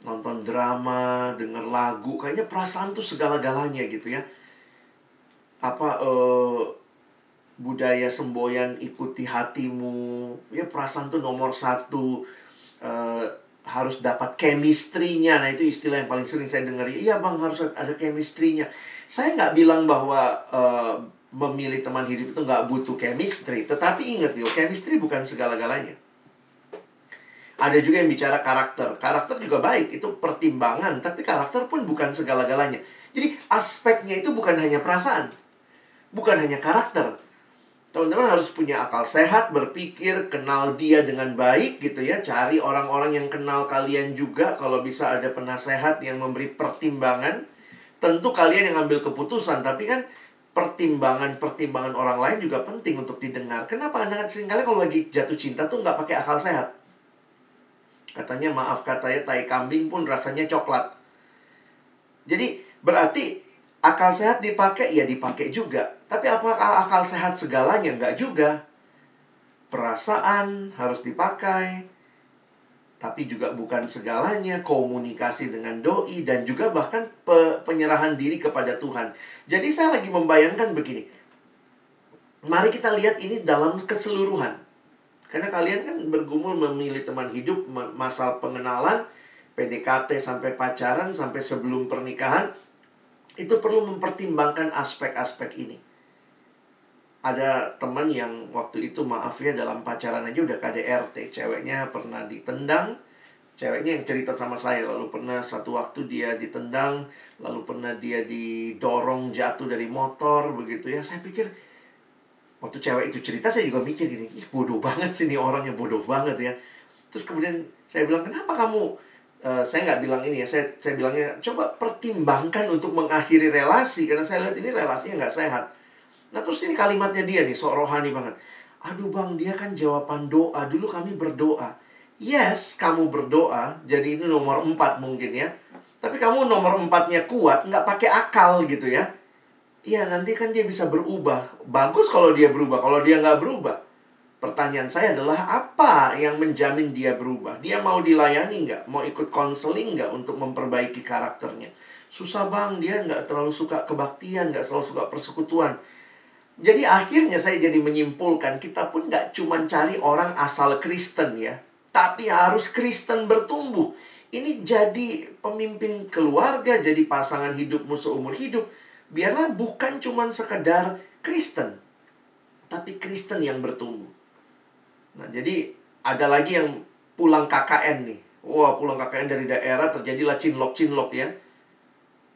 Nonton drama, denger lagu, kayaknya perasaan tuh segala-galanya gitu ya. Apa uh, budaya semboyan ikuti hatimu, ya perasaan tuh nomor satu uh, harus dapat chemistry-nya. Nah, itu istilah yang paling sering saya dengar. Iya, Bang, harus ada chemistry-nya. Saya nggak bilang bahwa uh, memilih teman hidup itu nggak butuh chemistry. Tetapi ingat yo, chemistry bukan segala-galanya. Ada juga yang bicara karakter. Karakter juga baik, itu pertimbangan. Tapi karakter pun bukan segala-galanya. Jadi aspeknya itu bukan hanya perasaan. Bukan hanya karakter. Teman-teman harus punya akal sehat, berpikir, kenal dia dengan baik gitu ya. Cari orang-orang yang kenal kalian juga. Kalau bisa ada penasehat yang memberi pertimbangan. Tentu kalian yang ambil keputusan, tapi kan pertimbangan-pertimbangan orang lain juga penting untuk didengar. Kenapa? Karena sering kali kalau lagi jatuh cinta tuh nggak pakai akal sehat. Katanya maaf katanya tai kambing pun rasanya coklat. Jadi berarti akal sehat dipakai ya dipakai juga. Tapi apakah akal sehat segalanya? Nggak juga. Perasaan harus dipakai, tapi juga bukan segalanya komunikasi dengan doi dan juga bahkan pe penyerahan diri kepada Tuhan. Jadi saya lagi membayangkan begini. Mari kita lihat ini dalam keseluruhan. Karena kalian kan bergumul memilih teman hidup masa pengenalan, PDKT sampai pacaran sampai sebelum pernikahan itu perlu mempertimbangkan aspek-aspek ini. Ada teman yang waktu itu maaf ya dalam pacaran aja udah KDRT, ceweknya pernah ditendang, ceweknya yang cerita sama saya lalu pernah satu waktu dia ditendang, lalu pernah dia didorong jatuh dari motor begitu ya. Saya pikir waktu cewek itu cerita saya juga mikir gini, ih bodoh banget sih ini orang yang bodoh banget ya. Terus kemudian saya bilang, "Kenapa kamu Uh, saya nggak bilang ini ya, saya, saya bilangnya coba pertimbangkan untuk mengakhiri relasi karena saya lihat ini relasinya nggak sehat. Nah terus ini kalimatnya dia nih, sok rohani banget. Aduh bang, dia kan jawaban doa. Dulu kami berdoa. Yes, kamu berdoa. Jadi ini nomor empat mungkin ya. Tapi kamu nomor empatnya kuat, nggak pakai akal gitu ya. Iya, nanti kan dia bisa berubah. Bagus kalau dia berubah. Kalau dia nggak berubah. Pertanyaan saya adalah apa yang menjamin dia berubah? Dia mau dilayani nggak? Mau ikut konseling nggak untuk memperbaiki karakternya? Susah bang, dia nggak terlalu suka kebaktian, nggak selalu suka persekutuan. Jadi akhirnya saya jadi menyimpulkan kita pun nggak cuma cari orang asal Kristen ya. Tapi harus Kristen bertumbuh. Ini jadi pemimpin keluarga, jadi pasangan hidupmu seumur hidup. Biarlah bukan cuma sekedar Kristen. Tapi Kristen yang bertumbuh. Nah jadi ada lagi yang pulang KKN nih. Wah pulang KKN dari daerah terjadilah cinlok-cinlok ya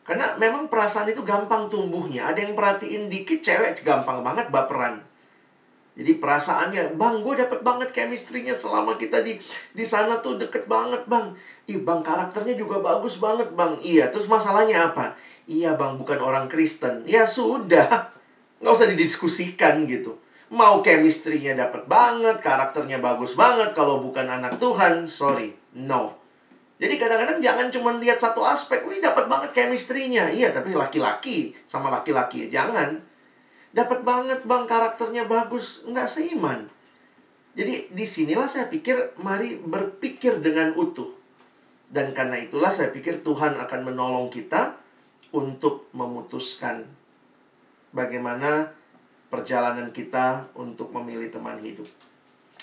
karena memang perasaan itu gampang tumbuhnya. Ada yang perhatiin dikit cewek gampang banget baperan. Jadi perasaannya, bang, gue dapet banget chemistry-nya selama kita di di sana tuh deket banget, bang. Ih, bang, karakternya juga bagus banget, bang. Iya, terus masalahnya apa? Iya, bang, bukan orang Kristen. Ya sudah, nggak usah didiskusikan gitu. Mau chemistry-nya dapet banget, karakternya bagus banget, kalau bukan anak Tuhan, sorry, no. Jadi kadang-kadang jangan cuma lihat satu aspek, wih dapat banget chemistry-nya. Iya, tapi laki-laki sama laki-laki ya jangan. Dapat banget bang karakternya bagus, nggak seiman. Jadi di sinilah saya pikir mari berpikir dengan utuh. Dan karena itulah saya pikir Tuhan akan menolong kita untuk memutuskan bagaimana perjalanan kita untuk memilih teman hidup.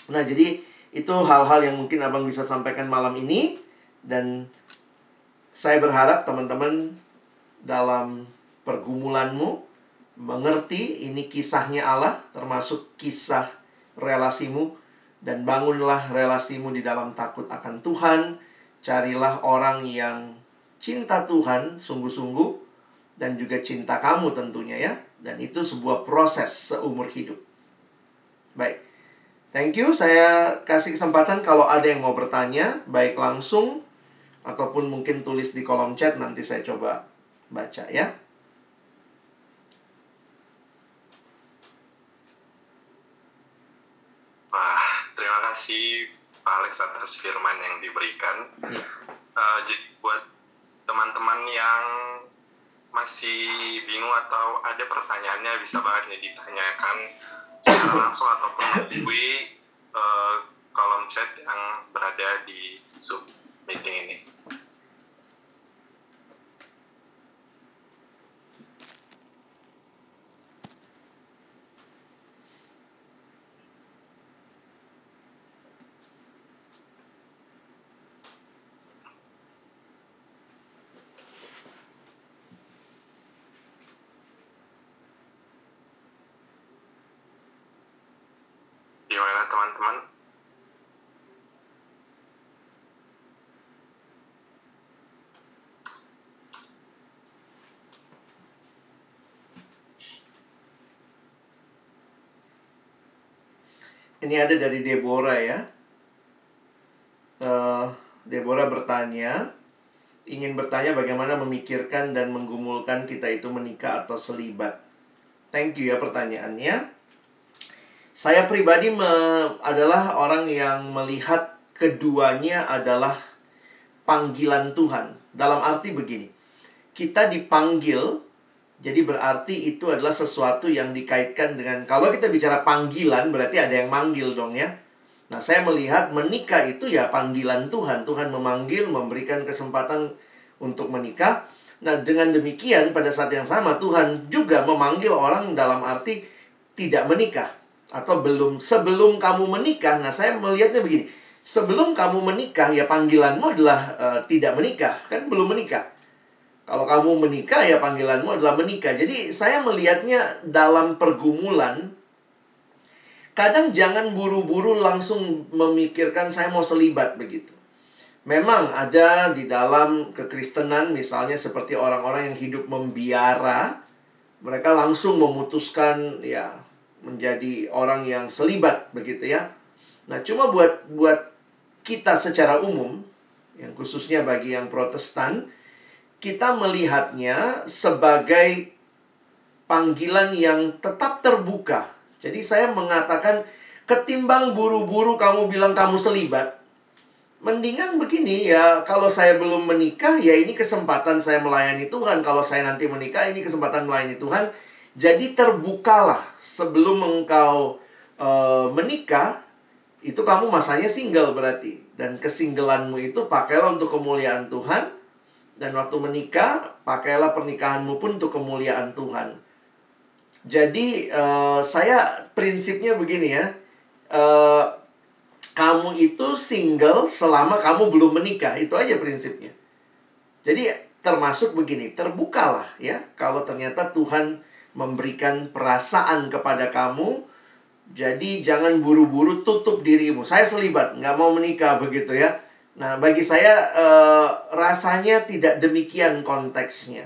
Nah, jadi itu hal-hal yang mungkin Abang bisa sampaikan malam ini. Dan saya berharap teman-teman dalam pergumulanmu mengerti ini kisahnya Allah termasuk kisah relasimu dan bangunlah relasimu di dalam takut akan Tuhan. Carilah orang yang cinta Tuhan sungguh-sungguh dan juga cinta kamu tentunya ya. Dan itu sebuah proses seumur hidup. Baik. Thank you. Saya kasih kesempatan kalau ada yang mau bertanya, baik langsung ataupun mungkin tulis di kolom chat nanti saya coba baca ya. Wah, terima kasih Pak Alex atas firman yang diberikan. Ya. Uh, jadi buat teman-teman yang masih bingung atau ada pertanyaannya bisa banget nih ditanyakan secara langsung ataupun melalui uh, kolom chat yang berada di Zoom meeting ini. Gimana teman-teman? Ini ada dari Deborah ya. Uh, Deborah bertanya, ingin bertanya bagaimana memikirkan dan menggumulkan kita itu menikah atau selibat. Thank you ya pertanyaannya. Saya pribadi me- adalah orang yang melihat keduanya adalah panggilan Tuhan. Dalam arti begini, kita dipanggil, jadi berarti itu adalah sesuatu yang dikaitkan dengan kalau kita bicara panggilan berarti ada yang manggil dong ya. Nah, saya melihat menikah itu ya panggilan Tuhan. Tuhan memanggil, memberikan kesempatan untuk menikah. Nah, dengan demikian pada saat yang sama Tuhan juga memanggil orang dalam arti tidak menikah atau belum sebelum kamu menikah. Nah, saya melihatnya begini. Sebelum kamu menikah ya panggilanmu adalah uh, tidak menikah, kan belum menikah. Kalau kamu menikah ya panggilanmu adalah menikah. Jadi saya melihatnya dalam pergumulan kadang jangan buru-buru langsung memikirkan saya mau selibat begitu. Memang ada di dalam kekristenan misalnya seperti orang-orang yang hidup membiara, mereka langsung memutuskan ya menjadi orang yang selibat begitu ya. Nah, cuma buat buat kita secara umum yang khususnya bagi yang Protestan, kita melihatnya sebagai panggilan yang tetap terbuka. Jadi saya mengatakan ketimbang buru-buru kamu bilang kamu selibat, mendingan begini ya, kalau saya belum menikah ya ini kesempatan saya melayani Tuhan. Kalau saya nanti menikah ini kesempatan melayani Tuhan. Jadi terbukalah sebelum engkau uh, menikah itu kamu masanya single berarti dan kesinggelanmu itu pakailah untuk kemuliaan Tuhan dan waktu menikah pakailah pernikahanmu pun untuk kemuliaan Tuhan. Jadi uh, saya prinsipnya begini ya. Uh, kamu itu single selama kamu belum menikah. Itu aja prinsipnya. Jadi termasuk begini, terbukalah ya. Kalau ternyata Tuhan memberikan perasaan kepada kamu, jadi jangan buru-buru tutup dirimu. Saya selibat, nggak mau menikah begitu ya. Nah, bagi saya uh, rasanya tidak demikian konteksnya.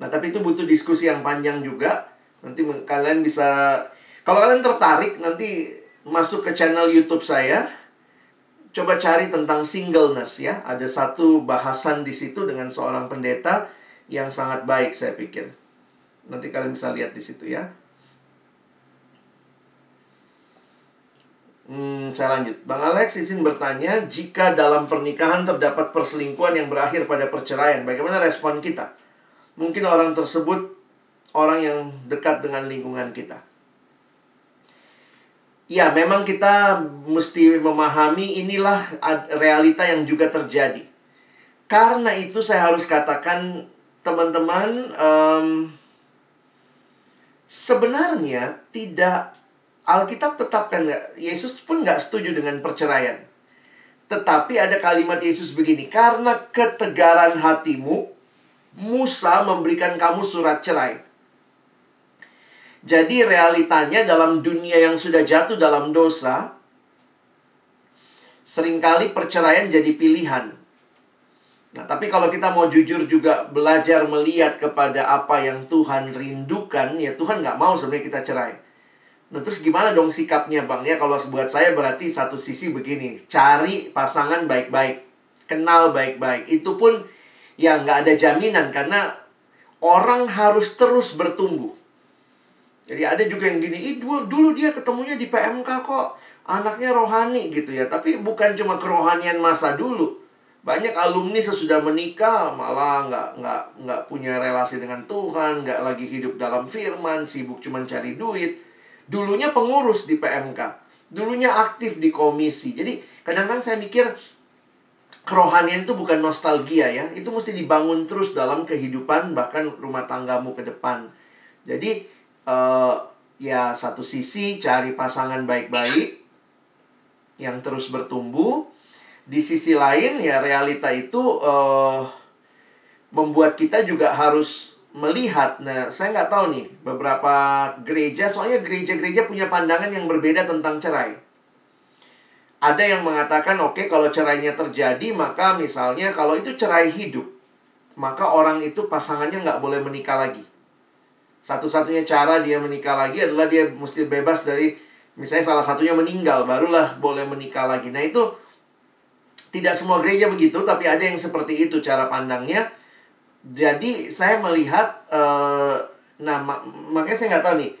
Nah, tapi itu butuh diskusi yang panjang juga. Nanti kalian bisa kalau kalian tertarik nanti masuk ke channel YouTube saya. Coba cari tentang singleness ya. Ada satu bahasan di situ dengan seorang pendeta yang sangat baik saya pikir. Nanti kalian bisa lihat di situ ya. Hmm, saya lanjut. Bang Alex izin bertanya, jika dalam pernikahan terdapat perselingkuhan yang berakhir pada perceraian, bagaimana respon kita? Mungkin orang tersebut orang yang dekat dengan lingkungan kita. Ya, memang kita mesti memahami inilah realita yang juga terjadi. Karena itu saya harus katakan teman-teman, um, sebenarnya tidak Alkitab tetapkan nggak, Yesus pun nggak setuju dengan perceraian. Tetapi ada kalimat Yesus begini, karena ketegaran hatimu, Musa memberikan kamu surat cerai. Jadi realitanya dalam dunia yang sudah jatuh dalam dosa, sering kali perceraian jadi pilihan. Nah, tapi kalau kita mau jujur juga belajar melihat kepada apa yang Tuhan rindukan, ya Tuhan nggak mau sebenarnya kita cerai. Nah terus gimana dong sikapnya bang? Ya kalau buat saya berarti satu sisi begini cari pasangan baik-baik kenal baik-baik. Itu pun ya nggak ada jaminan karena orang harus terus bertumbuh. Jadi ada juga yang gini Ih, dulu, dulu dia ketemunya di PMK kok anaknya rohani gitu ya. Tapi bukan cuma kerohanian masa dulu. Banyak alumni sesudah menikah malah nggak nggak nggak punya relasi dengan Tuhan nggak lagi hidup dalam firman sibuk cuma cari duit Dulunya pengurus di PMK. Dulunya aktif di komisi. Jadi kadang-kadang saya mikir kerohanian itu bukan nostalgia ya. Itu mesti dibangun terus dalam kehidupan bahkan rumah tanggamu ke depan. Jadi uh, ya satu sisi cari pasangan baik-baik yang terus bertumbuh. Di sisi lain ya realita itu uh, membuat kita juga harus melihat, nah saya nggak tahu nih beberapa gereja, soalnya gereja-gereja punya pandangan yang berbeda tentang cerai. Ada yang mengatakan, oke okay, kalau cerainya terjadi, maka misalnya kalau itu cerai hidup, maka orang itu pasangannya nggak boleh menikah lagi. Satu-satunya cara dia menikah lagi adalah dia mesti bebas dari, misalnya salah satunya meninggal, barulah boleh menikah lagi. Nah itu tidak semua gereja begitu, tapi ada yang seperti itu cara pandangnya jadi saya melihat uh, Nah, mak makanya saya nggak tahu nih,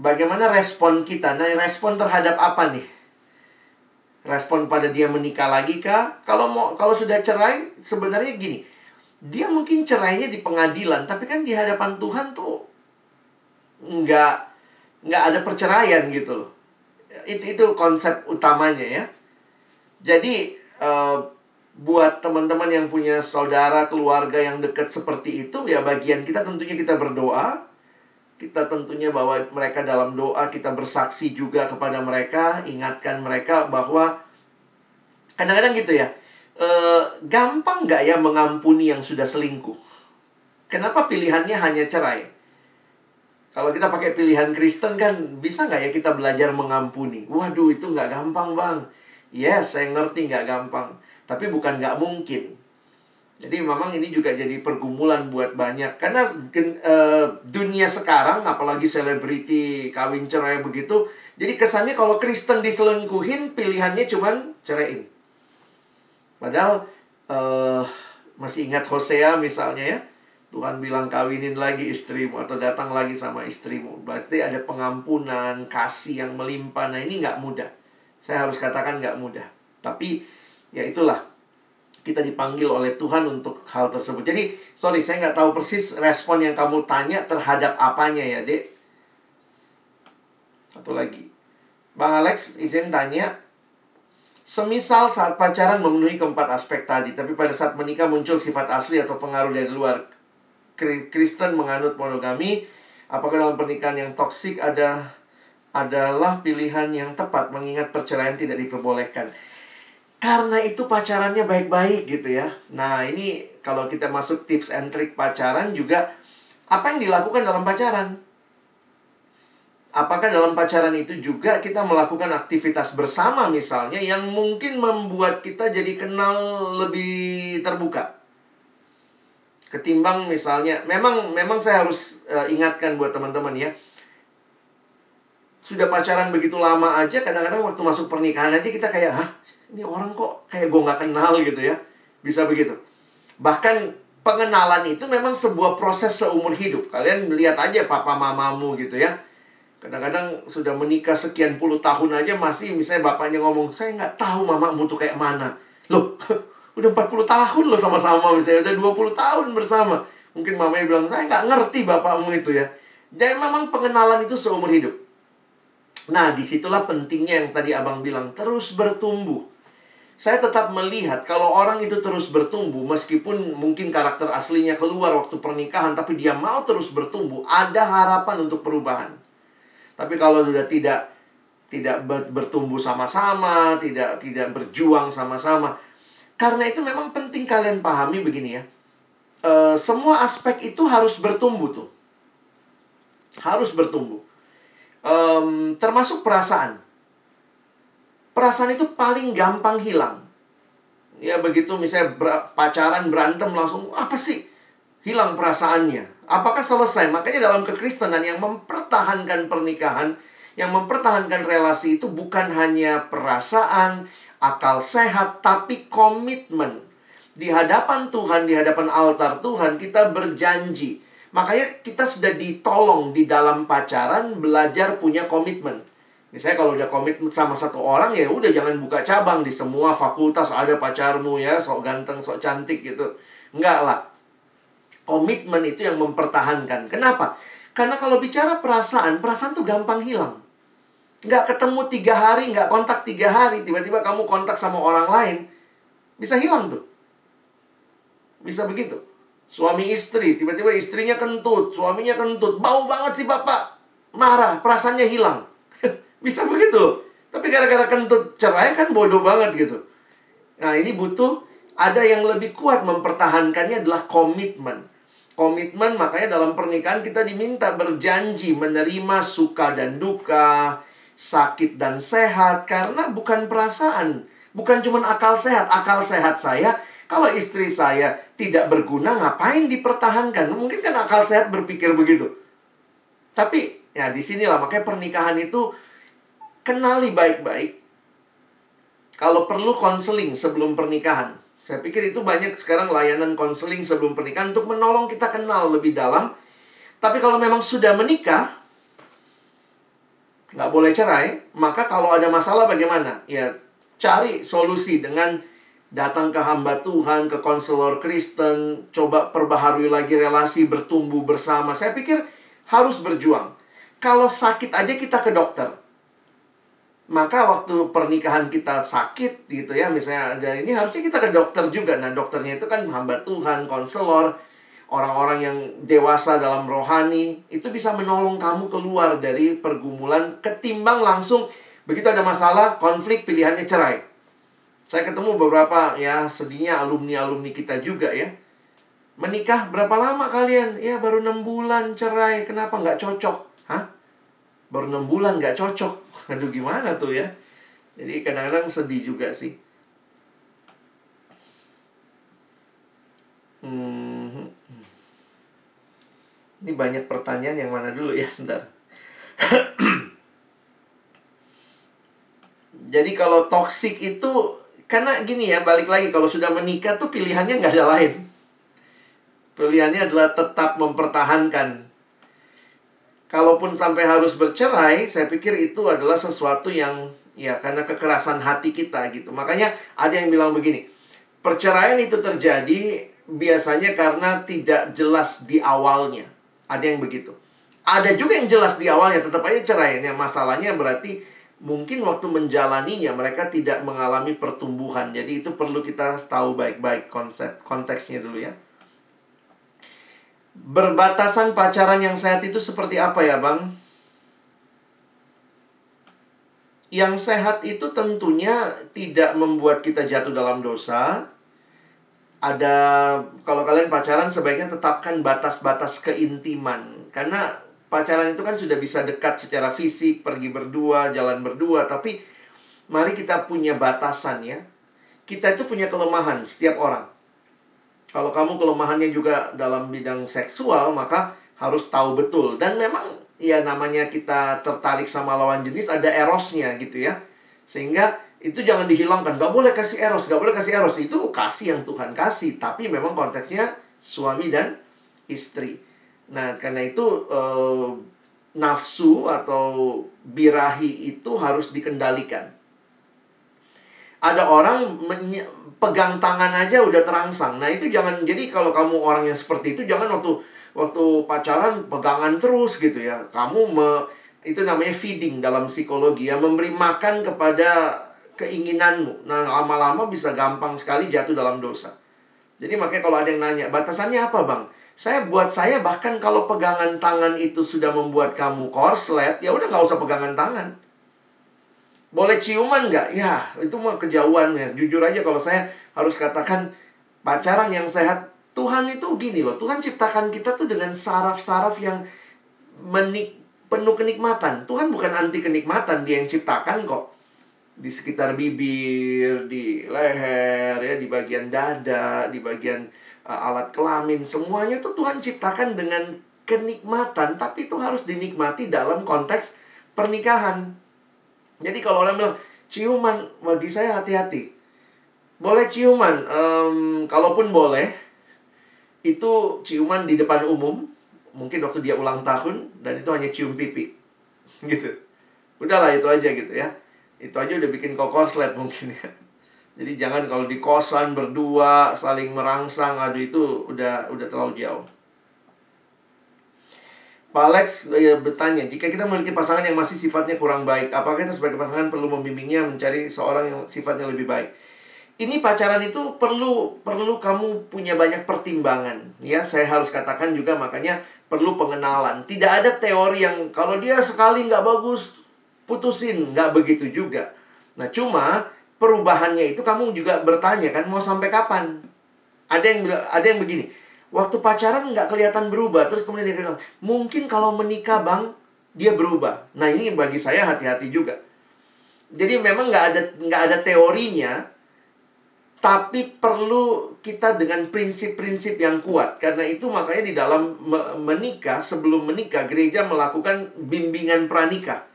bagaimana respon kita. Nah, respon terhadap apa nih? Respon pada dia menikah lagi kah? Kalau mau kalau sudah cerai, sebenarnya gini, dia mungkin cerainya di pengadilan, tapi kan di hadapan Tuhan tuh nggak nggak ada perceraian gitu loh. Itu itu konsep utamanya ya. Jadi uh, buat teman-teman yang punya saudara keluarga yang dekat seperti itu ya bagian kita tentunya kita berdoa. Kita tentunya bahwa mereka dalam doa kita bersaksi juga kepada mereka ingatkan mereka bahwa kadang-kadang gitu ya e, gampang nggak ya mengampuni yang sudah selingkuh? Kenapa pilihannya hanya cerai? Kalau kita pakai pilihan Kristen kan bisa nggak ya kita belajar mengampuni? Waduh itu nggak gampang bang. Yes saya ngerti nggak gampang tapi bukan nggak mungkin jadi memang ini juga jadi pergumulan buat banyak karena uh, dunia sekarang apalagi selebriti kawin cerai begitu jadi kesannya kalau Kristen diselingkuhin pilihannya cuman ceraiin. Padahal uh, masih ingat Hosea misalnya ya. Tuhan bilang kawinin lagi istrimu atau datang lagi sama istrimu. Berarti ada pengampunan, kasih yang melimpah. Nah ini nggak mudah. Saya harus katakan nggak mudah. Tapi ya itulah kita dipanggil oleh Tuhan untuk hal tersebut. Jadi, sorry, saya nggak tahu persis respon yang kamu tanya terhadap apanya ya, Dek. Satu lagi. Bang Alex, izin tanya. Semisal saat pacaran memenuhi keempat aspek tadi, tapi pada saat menikah muncul sifat asli atau pengaruh dari luar. Kristen menganut monogami, apakah dalam pernikahan yang toksik ada adalah pilihan yang tepat mengingat perceraian tidak diperbolehkan karena itu pacarannya baik-baik gitu ya. Nah, ini kalau kita masuk tips and trick pacaran juga apa yang dilakukan dalam pacaran? Apakah dalam pacaran itu juga kita melakukan aktivitas bersama misalnya yang mungkin membuat kita jadi kenal lebih terbuka? Ketimbang misalnya, memang memang saya harus uh, ingatkan buat teman-teman ya. Sudah pacaran begitu lama aja kadang-kadang waktu masuk pernikahan aja kita kayak, "Hah, ini orang kok kayak gue nggak kenal gitu ya. Bisa begitu. Bahkan pengenalan itu memang sebuah proses seumur hidup. Kalian lihat aja papa mamamu gitu ya. Kadang-kadang sudah menikah sekian puluh tahun aja masih misalnya bapaknya ngomong saya nggak tahu mamamu tuh kayak mana. Loh udah 40 tahun loh sama-sama misalnya udah 20 tahun bersama. Mungkin mamanya bilang saya nggak ngerti bapakmu itu ya. Jadi memang pengenalan itu seumur hidup. Nah di situlah pentingnya yang tadi abang bilang terus bertumbuh saya tetap melihat kalau orang itu terus bertumbuh meskipun mungkin karakter aslinya keluar waktu pernikahan tapi dia mau terus bertumbuh ada harapan untuk perubahan. Tapi kalau sudah tidak tidak bertumbuh sama-sama tidak tidak berjuang sama-sama karena itu memang penting kalian pahami begini ya. E, semua aspek itu harus bertumbuh tuh. Harus bertumbuh. E, termasuk perasaan perasaan itu paling gampang hilang. Ya begitu misalnya ber pacaran berantem langsung apa sih? Hilang perasaannya. Apakah selesai? Makanya dalam kekristenan yang mempertahankan pernikahan, yang mempertahankan relasi itu bukan hanya perasaan, akal sehat, tapi komitmen. Di hadapan Tuhan, di hadapan altar Tuhan, kita berjanji. Makanya kita sudah ditolong di dalam pacaran belajar punya komitmen. Misalnya kalau udah komit sama satu orang ya udah jangan buka cabang di semua fakultas ada pacarmu ya, sok ganteng, sok cantik gitu. Enggak lah. Komitmen itu yang mempertahankan. Kenapa? Karena kalau bicara perasaan, perasaan tuh gampang hilang. Nggak ketemu tiga hari, nggak kontak tiga hari, tiba-tiba kamu kontak sama orang lain, bisa hilang tuh. Bisa begitu. Suami istri, tiba-tiba istrinya kentut, suaminya kentut, bau banget sih bapak. Marah, perasaannya hilang bisa begitu. Tapi gara-gara kentut cerai kan bodoh banget gitu. Nah, ini butuh ada yang lebih kuat mempertahankannya adalah komitmen. Komitmen makanya dalam pernikahan kita diminta berjanji menerima suka dan duka, sakit dan sehat karena bukan perasaan, bukan cuma akal sehat. Akal sehat saya kalau istri saya tidak berguna ngapain dipertahankan? Mungkin kan akal sehat berpikir begitu. Tapi ya di sinilah makanya pernikahan itu kenali baik-baik. Kalau perlu konseling sebelum pernikahan. Saya pikir itu banyak sekarang layanan konseling sebelum pernikahan untuk menolong kita kenal lebih dalam Tapi kalau memang sudah menikah, nggak boleh cerai, maka kalau ada masalah bagaimana? Ya cari solusi dengan datang ke hamba Tuhan, ke konselor Kristen, coba perbaharui lagi relasi, bertumbuh bersama. Saya pikir harus berjuang. Kalau sakit aja kita ke dokter. Maka waktu pernikahan kita sakit gitu ya, misalnya ada ini harusnya kita ke dokter juga. Nah, dokternya itu kan hamba Tuhan, konselor, orang-orang yang dewasa dalam rohani, itu bisa menolong kamu keluar dari pergumulan ketimbang langsung begitu ada masalah, konflik pilihannya cerai. Saya ketemu beberapa ya sedihnya alumni-alumni kita juga ya. Menikah berapa lama kalian? Ya baru enam bulan cerai. Kenapa nggak cocok? Hah? Baru enam bulan nggak cocok. Aduh gimana tuh ya? Jadi kadang-kadang sedih juga sih. Hmm. Ini banyak pertanyaan yang mana dulu ya, sebentar. Jadi kalau toxic itu karena gini ya, balik lagi kalau sudah menikah tuh pilihannya nggak ada lain. Pilihannya adalah tetap mempertahankan. Kalaupun sampai harus bercerai, saya pikir itu adalah sesuatu yang ya karena kekerasan hati kita gitu. Makanya ada yang bilang begini, perceraian itu terjadi biasanya karena tidak jelas di awalnya. Ada yang begitu. Ada juga yang jelas di awalnya, tetap aja cerai. Masalahnya berarti mungkin waktu menjalaninya mereka tidak mengalami pertumbuhan. Jadi itu perlu kita tahu baik-baik konsep konteksnya dulu ya. Berbatasan pacaran yang sehat itu seperti apa ya, Bang? Yang sehat itu tentunya tidak membuat kita jatuh dalam dosa. Ada kalau kalian pacaran sebaiknya tetapkan batas-batas keintiman karena pacaran itu kan sudah bisa dekat secara fisik, pergi berdua, jalan berdua, tapi mari kita punya batasan ya. Kita itu punya kelemahan setiap orang. Kalau kamu kelemahannya juga dalam bidang seksual, maka harus tahu betul. Dan memang ya namanya kita tertarik sama lawan jenis ada erosnya gitu ya. Sehingga itu jangan dihilangkan. Gak boleh kasih eros, gak boleh kasih eros. Itu kasih yang Tuhan kasih. Tapi memang konteksnya suami dan istri. Nah, karena itu eh, nafsu atau birahi itu harus dikendalikan. Ada orang pegang tangan aja udah terangsang. Nah, itu jangan jadi kalau kamu orang yang seperti itu jangan waktu waktu pacaran pegangan terus gitu ya. Kamu me, itu namanya feeding dalam psikologi ya, memberi makan kepada keinginanmu. Nah, lama-lama bisa gampang sekali jatuh dalam dosa. Jadi makanya kalau ada yang nanya, batasannya apa, Bang? Saya buat saya bahkan kalau pegangan tangan itu sudah membuat kamu korslet, ya udah nggak usah pegangan tangan. Boleh ciuman nggak? Ya, itu mah kejauhan ya. Jujur aja kalau saya harus katakan pacaran yang sehat, Tuhan itu gini loh. Tuhan ciptakan kita tuh dengan saraf-saraf yang menik penuh kenikmatan. Tuhan bukan anti kenikmatan, dia yang ciptakan kok. Di sekitar bibir, di leher, ya, di bagian dada, di bagian uh, alat kelamin, semuanya tuh Tuhan ciptakan dengan kenikmatan, tapi itu harus dinikmati dalam konteks pernikahan. Jadi kalau orang bilang ciuman, bagi saya hati-hati. Boleh ciuman, um, kalaupun boleh, itu ciuman di depan umum, mungkin waktu dia ulang tahun, dan itu hanya cium pipi. Gitu. Udahlah itu aja gitu ya. Itu aja udah bikin kokorslet mungkin ya. Jadi jangan kalau di kosan berdua saling merangsang, aduh itu udah udah terlalu jauh. Pak Alex ya, bertanya, jika kita memiliki pasangan yang masih sifatnya kurang baik, apakah kita sebagai pasangan perlu membimbingnya mencari seorang yang sifatnya lebih baik? Ini pacaran itu perlu perlu kamu punya banyak pertimbangan, ya. Saya harus katakan juga makanya perlu pengenalan. Tidak ada teori yang kalau dia sekali nggak bagus putusin, nggak begitu juga. Nah cuma perubahannya itu kamu juga bertanya kan mau sampai kapan? Ada yang ada yang begini. Waktu pacaran nggak kelihatan berubah, terus kemudian dia bilang, mungkin kalau menikah bang dia berubah. Nah ini bagi saya hati-hati juga. Jadi memang nggak ada nggak ada teorinya, tapi perlu kita dengan prinsip-prinsip yang kuat. Karena itu makanya di dalam menikah, sebelum menikah, gereja melakukan bimbingan pranikah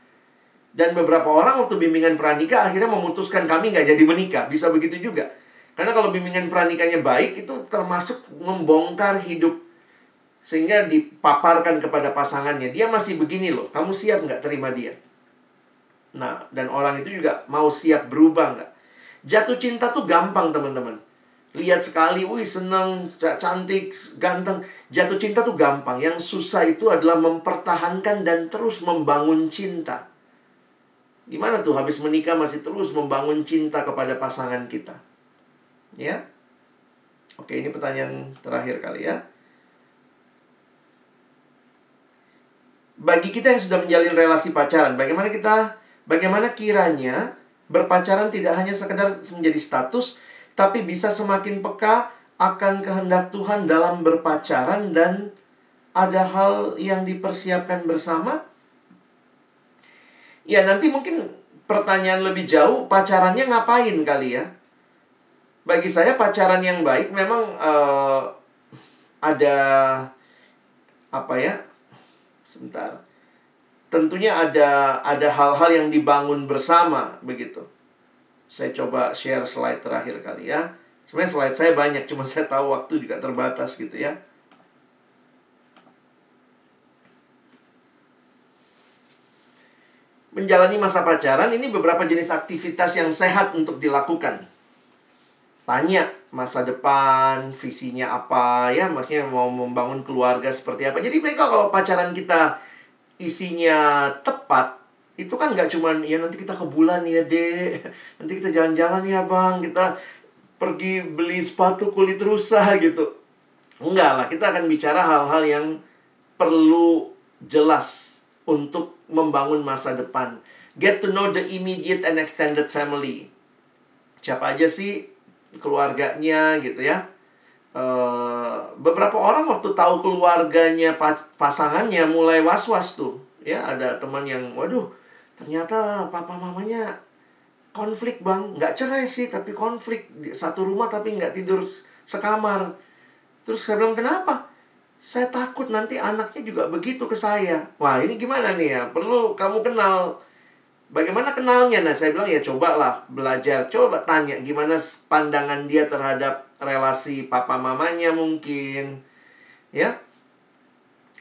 dan beberapa orang waktu bimbingan pranikah akhirnya memutuskan kami nggak jadi menikah. Bisa begitu juga. Karena kalau bimbingan pranikahnya baik, itu termasuk membongkar hidup Sehingga dipaparkan kepada pasangannya, dia masih begini loh, kamu siap nggak terima dia? Nah, dan orang itu juga mau siap berubah nggak? Jatuh cinta tuh gampang teman-teman. Lihat sekali, wih senang, cantik, ganteng. Jatuh cinta tuh gampang. Yang susah itu adalah mempertahankan dan terus membangun cinta. Gimana tuh habis menikah masih terus membangun cinta kepada pasangan kita? Ya? Oke, ini pertanyaan terakhir kali ya. bagi kita yang sudah menjalin relasi pacaran, bagaimana kita bagaimana kiranya berpacaran tidak hanya sekedar menjadi status tapi bisa semakin peka akan kehendak Tuhan dalam berpacaran dan ada hal yang dipersiapkan bersama? Ya, nanti mungkin pertanyaan lebih jauh, pacarannya ngapain kali ya? Bagi saya pacaran yang baik memang uh, ada apa ya? Sebentar. Tentunya ada ada hal-hal yang dibangun bersama begitu. Saya coba share slide terakhir kali ya. Sebenarnya slide saya banyak, cuma saya tahu waktu juga terbatas gitu ya. Menjalani masa pacaran ini beberapa jenis aktivitas yang sehat untuk dilakukan. Tanya masa depan, visinya apa ya, maksudnya mau membangun keluarga seperti apa. Jadi mereka kalau pacaran kita isinya tepat, itu kan nggak cuman ya nanti kita ke bulan ya deh, nanti kita jalan-jalan ya bang, kita pergi beli sepatu kulit rusa gitu. Enggak lah, kita akan bicara hal-hal yang perlu jelas untuk membangun masa depan. Get to know the immediate and extended family. Siapa aja sih keluarganya gitu ya. Uh, beberapa orang waktu tahu keluarganya pasangannya mulai was-was tuh. Ya ada teman yang waduh ternyata papa mamanya konflik bang. Nggak cerai sih tapi konflik satu rumah tapi nggak tidur sekamar. Terus saya bilang kenapa? Saya takut nanti anaknya juga begitu ke saya. Wah ini gimana nih ya? Perlu kamu kenal Bagaimana kenalnya? Nah, saya bilang ya cobalah belajar, coba tanya gimana pandangan dia terhadap relasi papa mamanya mungkin. Ya.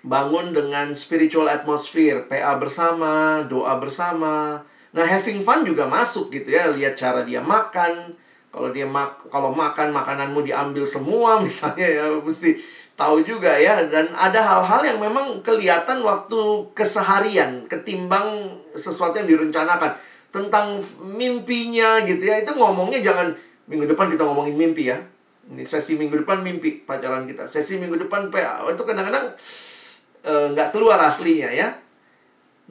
Bangun dengan spiritual atmosphere, PA bersama, doa bersama. Nah, having fun juga masuk gitu ya, lihat cara dia makan. Kalau dia mak kalau makan makananmu diambil semua misalnya ya mesti tahu juga ya dan ada hal-hal yang memang kelihatan waktu keseharian ketimbang sesuatu yang direncanakan tentang mimpinya gitu ya itu ngomongnya jangan minggu depan kita ngomongin mimpi ya ini sesi minggu depan mimpi pacaran kita sesi minggu depan PA itu kadang-kadang eh, nggak -kadang, e, keluar aslinya ya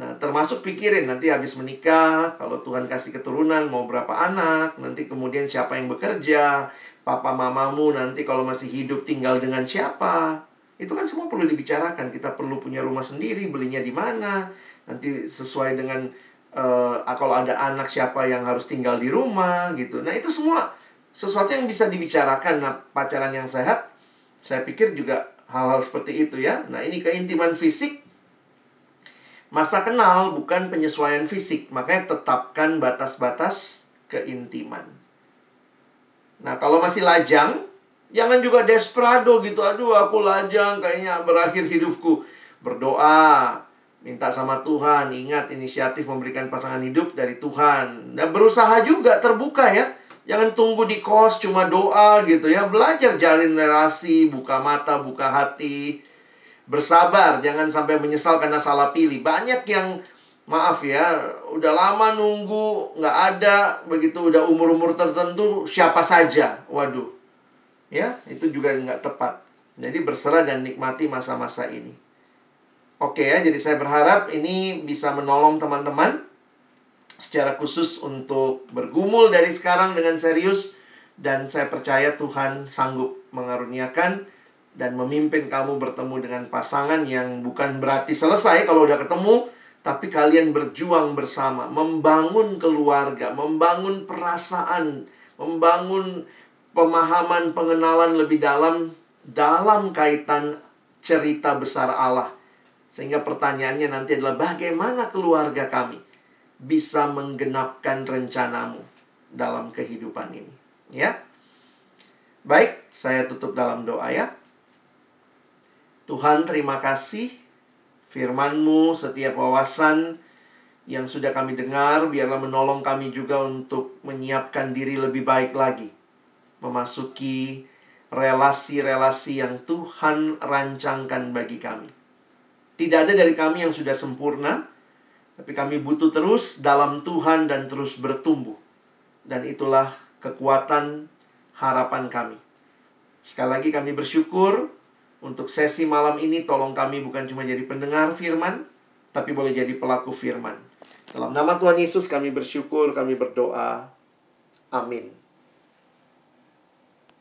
nah termasuk pikirin nanti habis menikah kalau Tuhan kasih keturunan mau berapa anak nanti kemudian siapa yang bekerja papa mamamu nanti kalau masih hidup tinggal dengan siapa. Itu kan semua perlu dibicarakan. Kita perlu punya rumah sendiri, belinya di mana. Nanti sesuai dengan uh, kalau ada anak siapa yang harus tinggal di rumah gitu. Nah, itu semua sesuatu yang bisa dibicarakan. Nah, pacaran yang sehat saya pikir juga hal-hal seperti itu ya. Nah, ini keintiman fisik masa kenal bukan penyesuaian fisik. Makanya tetapkan batas-batas keintiman. Nah, kalau masih lajang, jangan juga desperado gitu. Aduh, aku lajang, kayaknya berakhir hidupku. Berdoa, minta sama Tuhan, ingat inisiatif memberikan pasangan hidup dari Tuhan. Dan berusaha juga terbuka ya. Jangan tunggu di kos cuma doa gitu ya. Belajar jalin relasi, buka mata, buka hati. Bersabar, jangan sampai menyesal karena salah pilih. Banyak yang maaf ya, udah lama nunggu, nggak ada, begitu udah umur-umur tertentu, siapa saja. Waduh. Ya, itu juga nggak tepat. Jadi berserah dan nikmati masa-masa ini. Oke ya, jadi saya berharap ini bisa menolong teman-teman secara khusus untuk bergumul dari sekarang dengan serius dan saya percaya Tuhan sanggup mengaruniakan dan memimpin kamu bertemu dengan pasangan yang bukan berarti selesai kalau udah ketemu tapi kalian berjuang bersama, membangun keluarga, membangun perasaan, membangun pemahaman, pengenalan lebih dalam dalam kaitan cerita besar Allah. Sehingga pertanyaannya nanti adalah bagaimana keluarga kami bisa menggenapkan rencanamu dalam kehidupan ini, ya. Baik, saya tutup dalam doa ya. Tuhan terima kasih firman-Mu, setiap wawasan yang sudah kami dengar, biarlah menolong kami juga untuk menyiapkan diri lebih baik lagi. Memasuki relasi-relasi yang Tuhan rancangkan bagi kami. Tidak ada dari kami yang sudah sempurna, tapi kami butuh terus dalam Tuhan dan terus bertumbuh. Dan itulah kekuatan harapan kami. Sekali lagi kami bersyukur untuk sesi malam ini tolong kami bukan cuma jadi pendengar firman, tapi boleh jadi pelaku firman. Dalam nama Tuhan Yesus kami bersyukur, kami berdoa. Amin.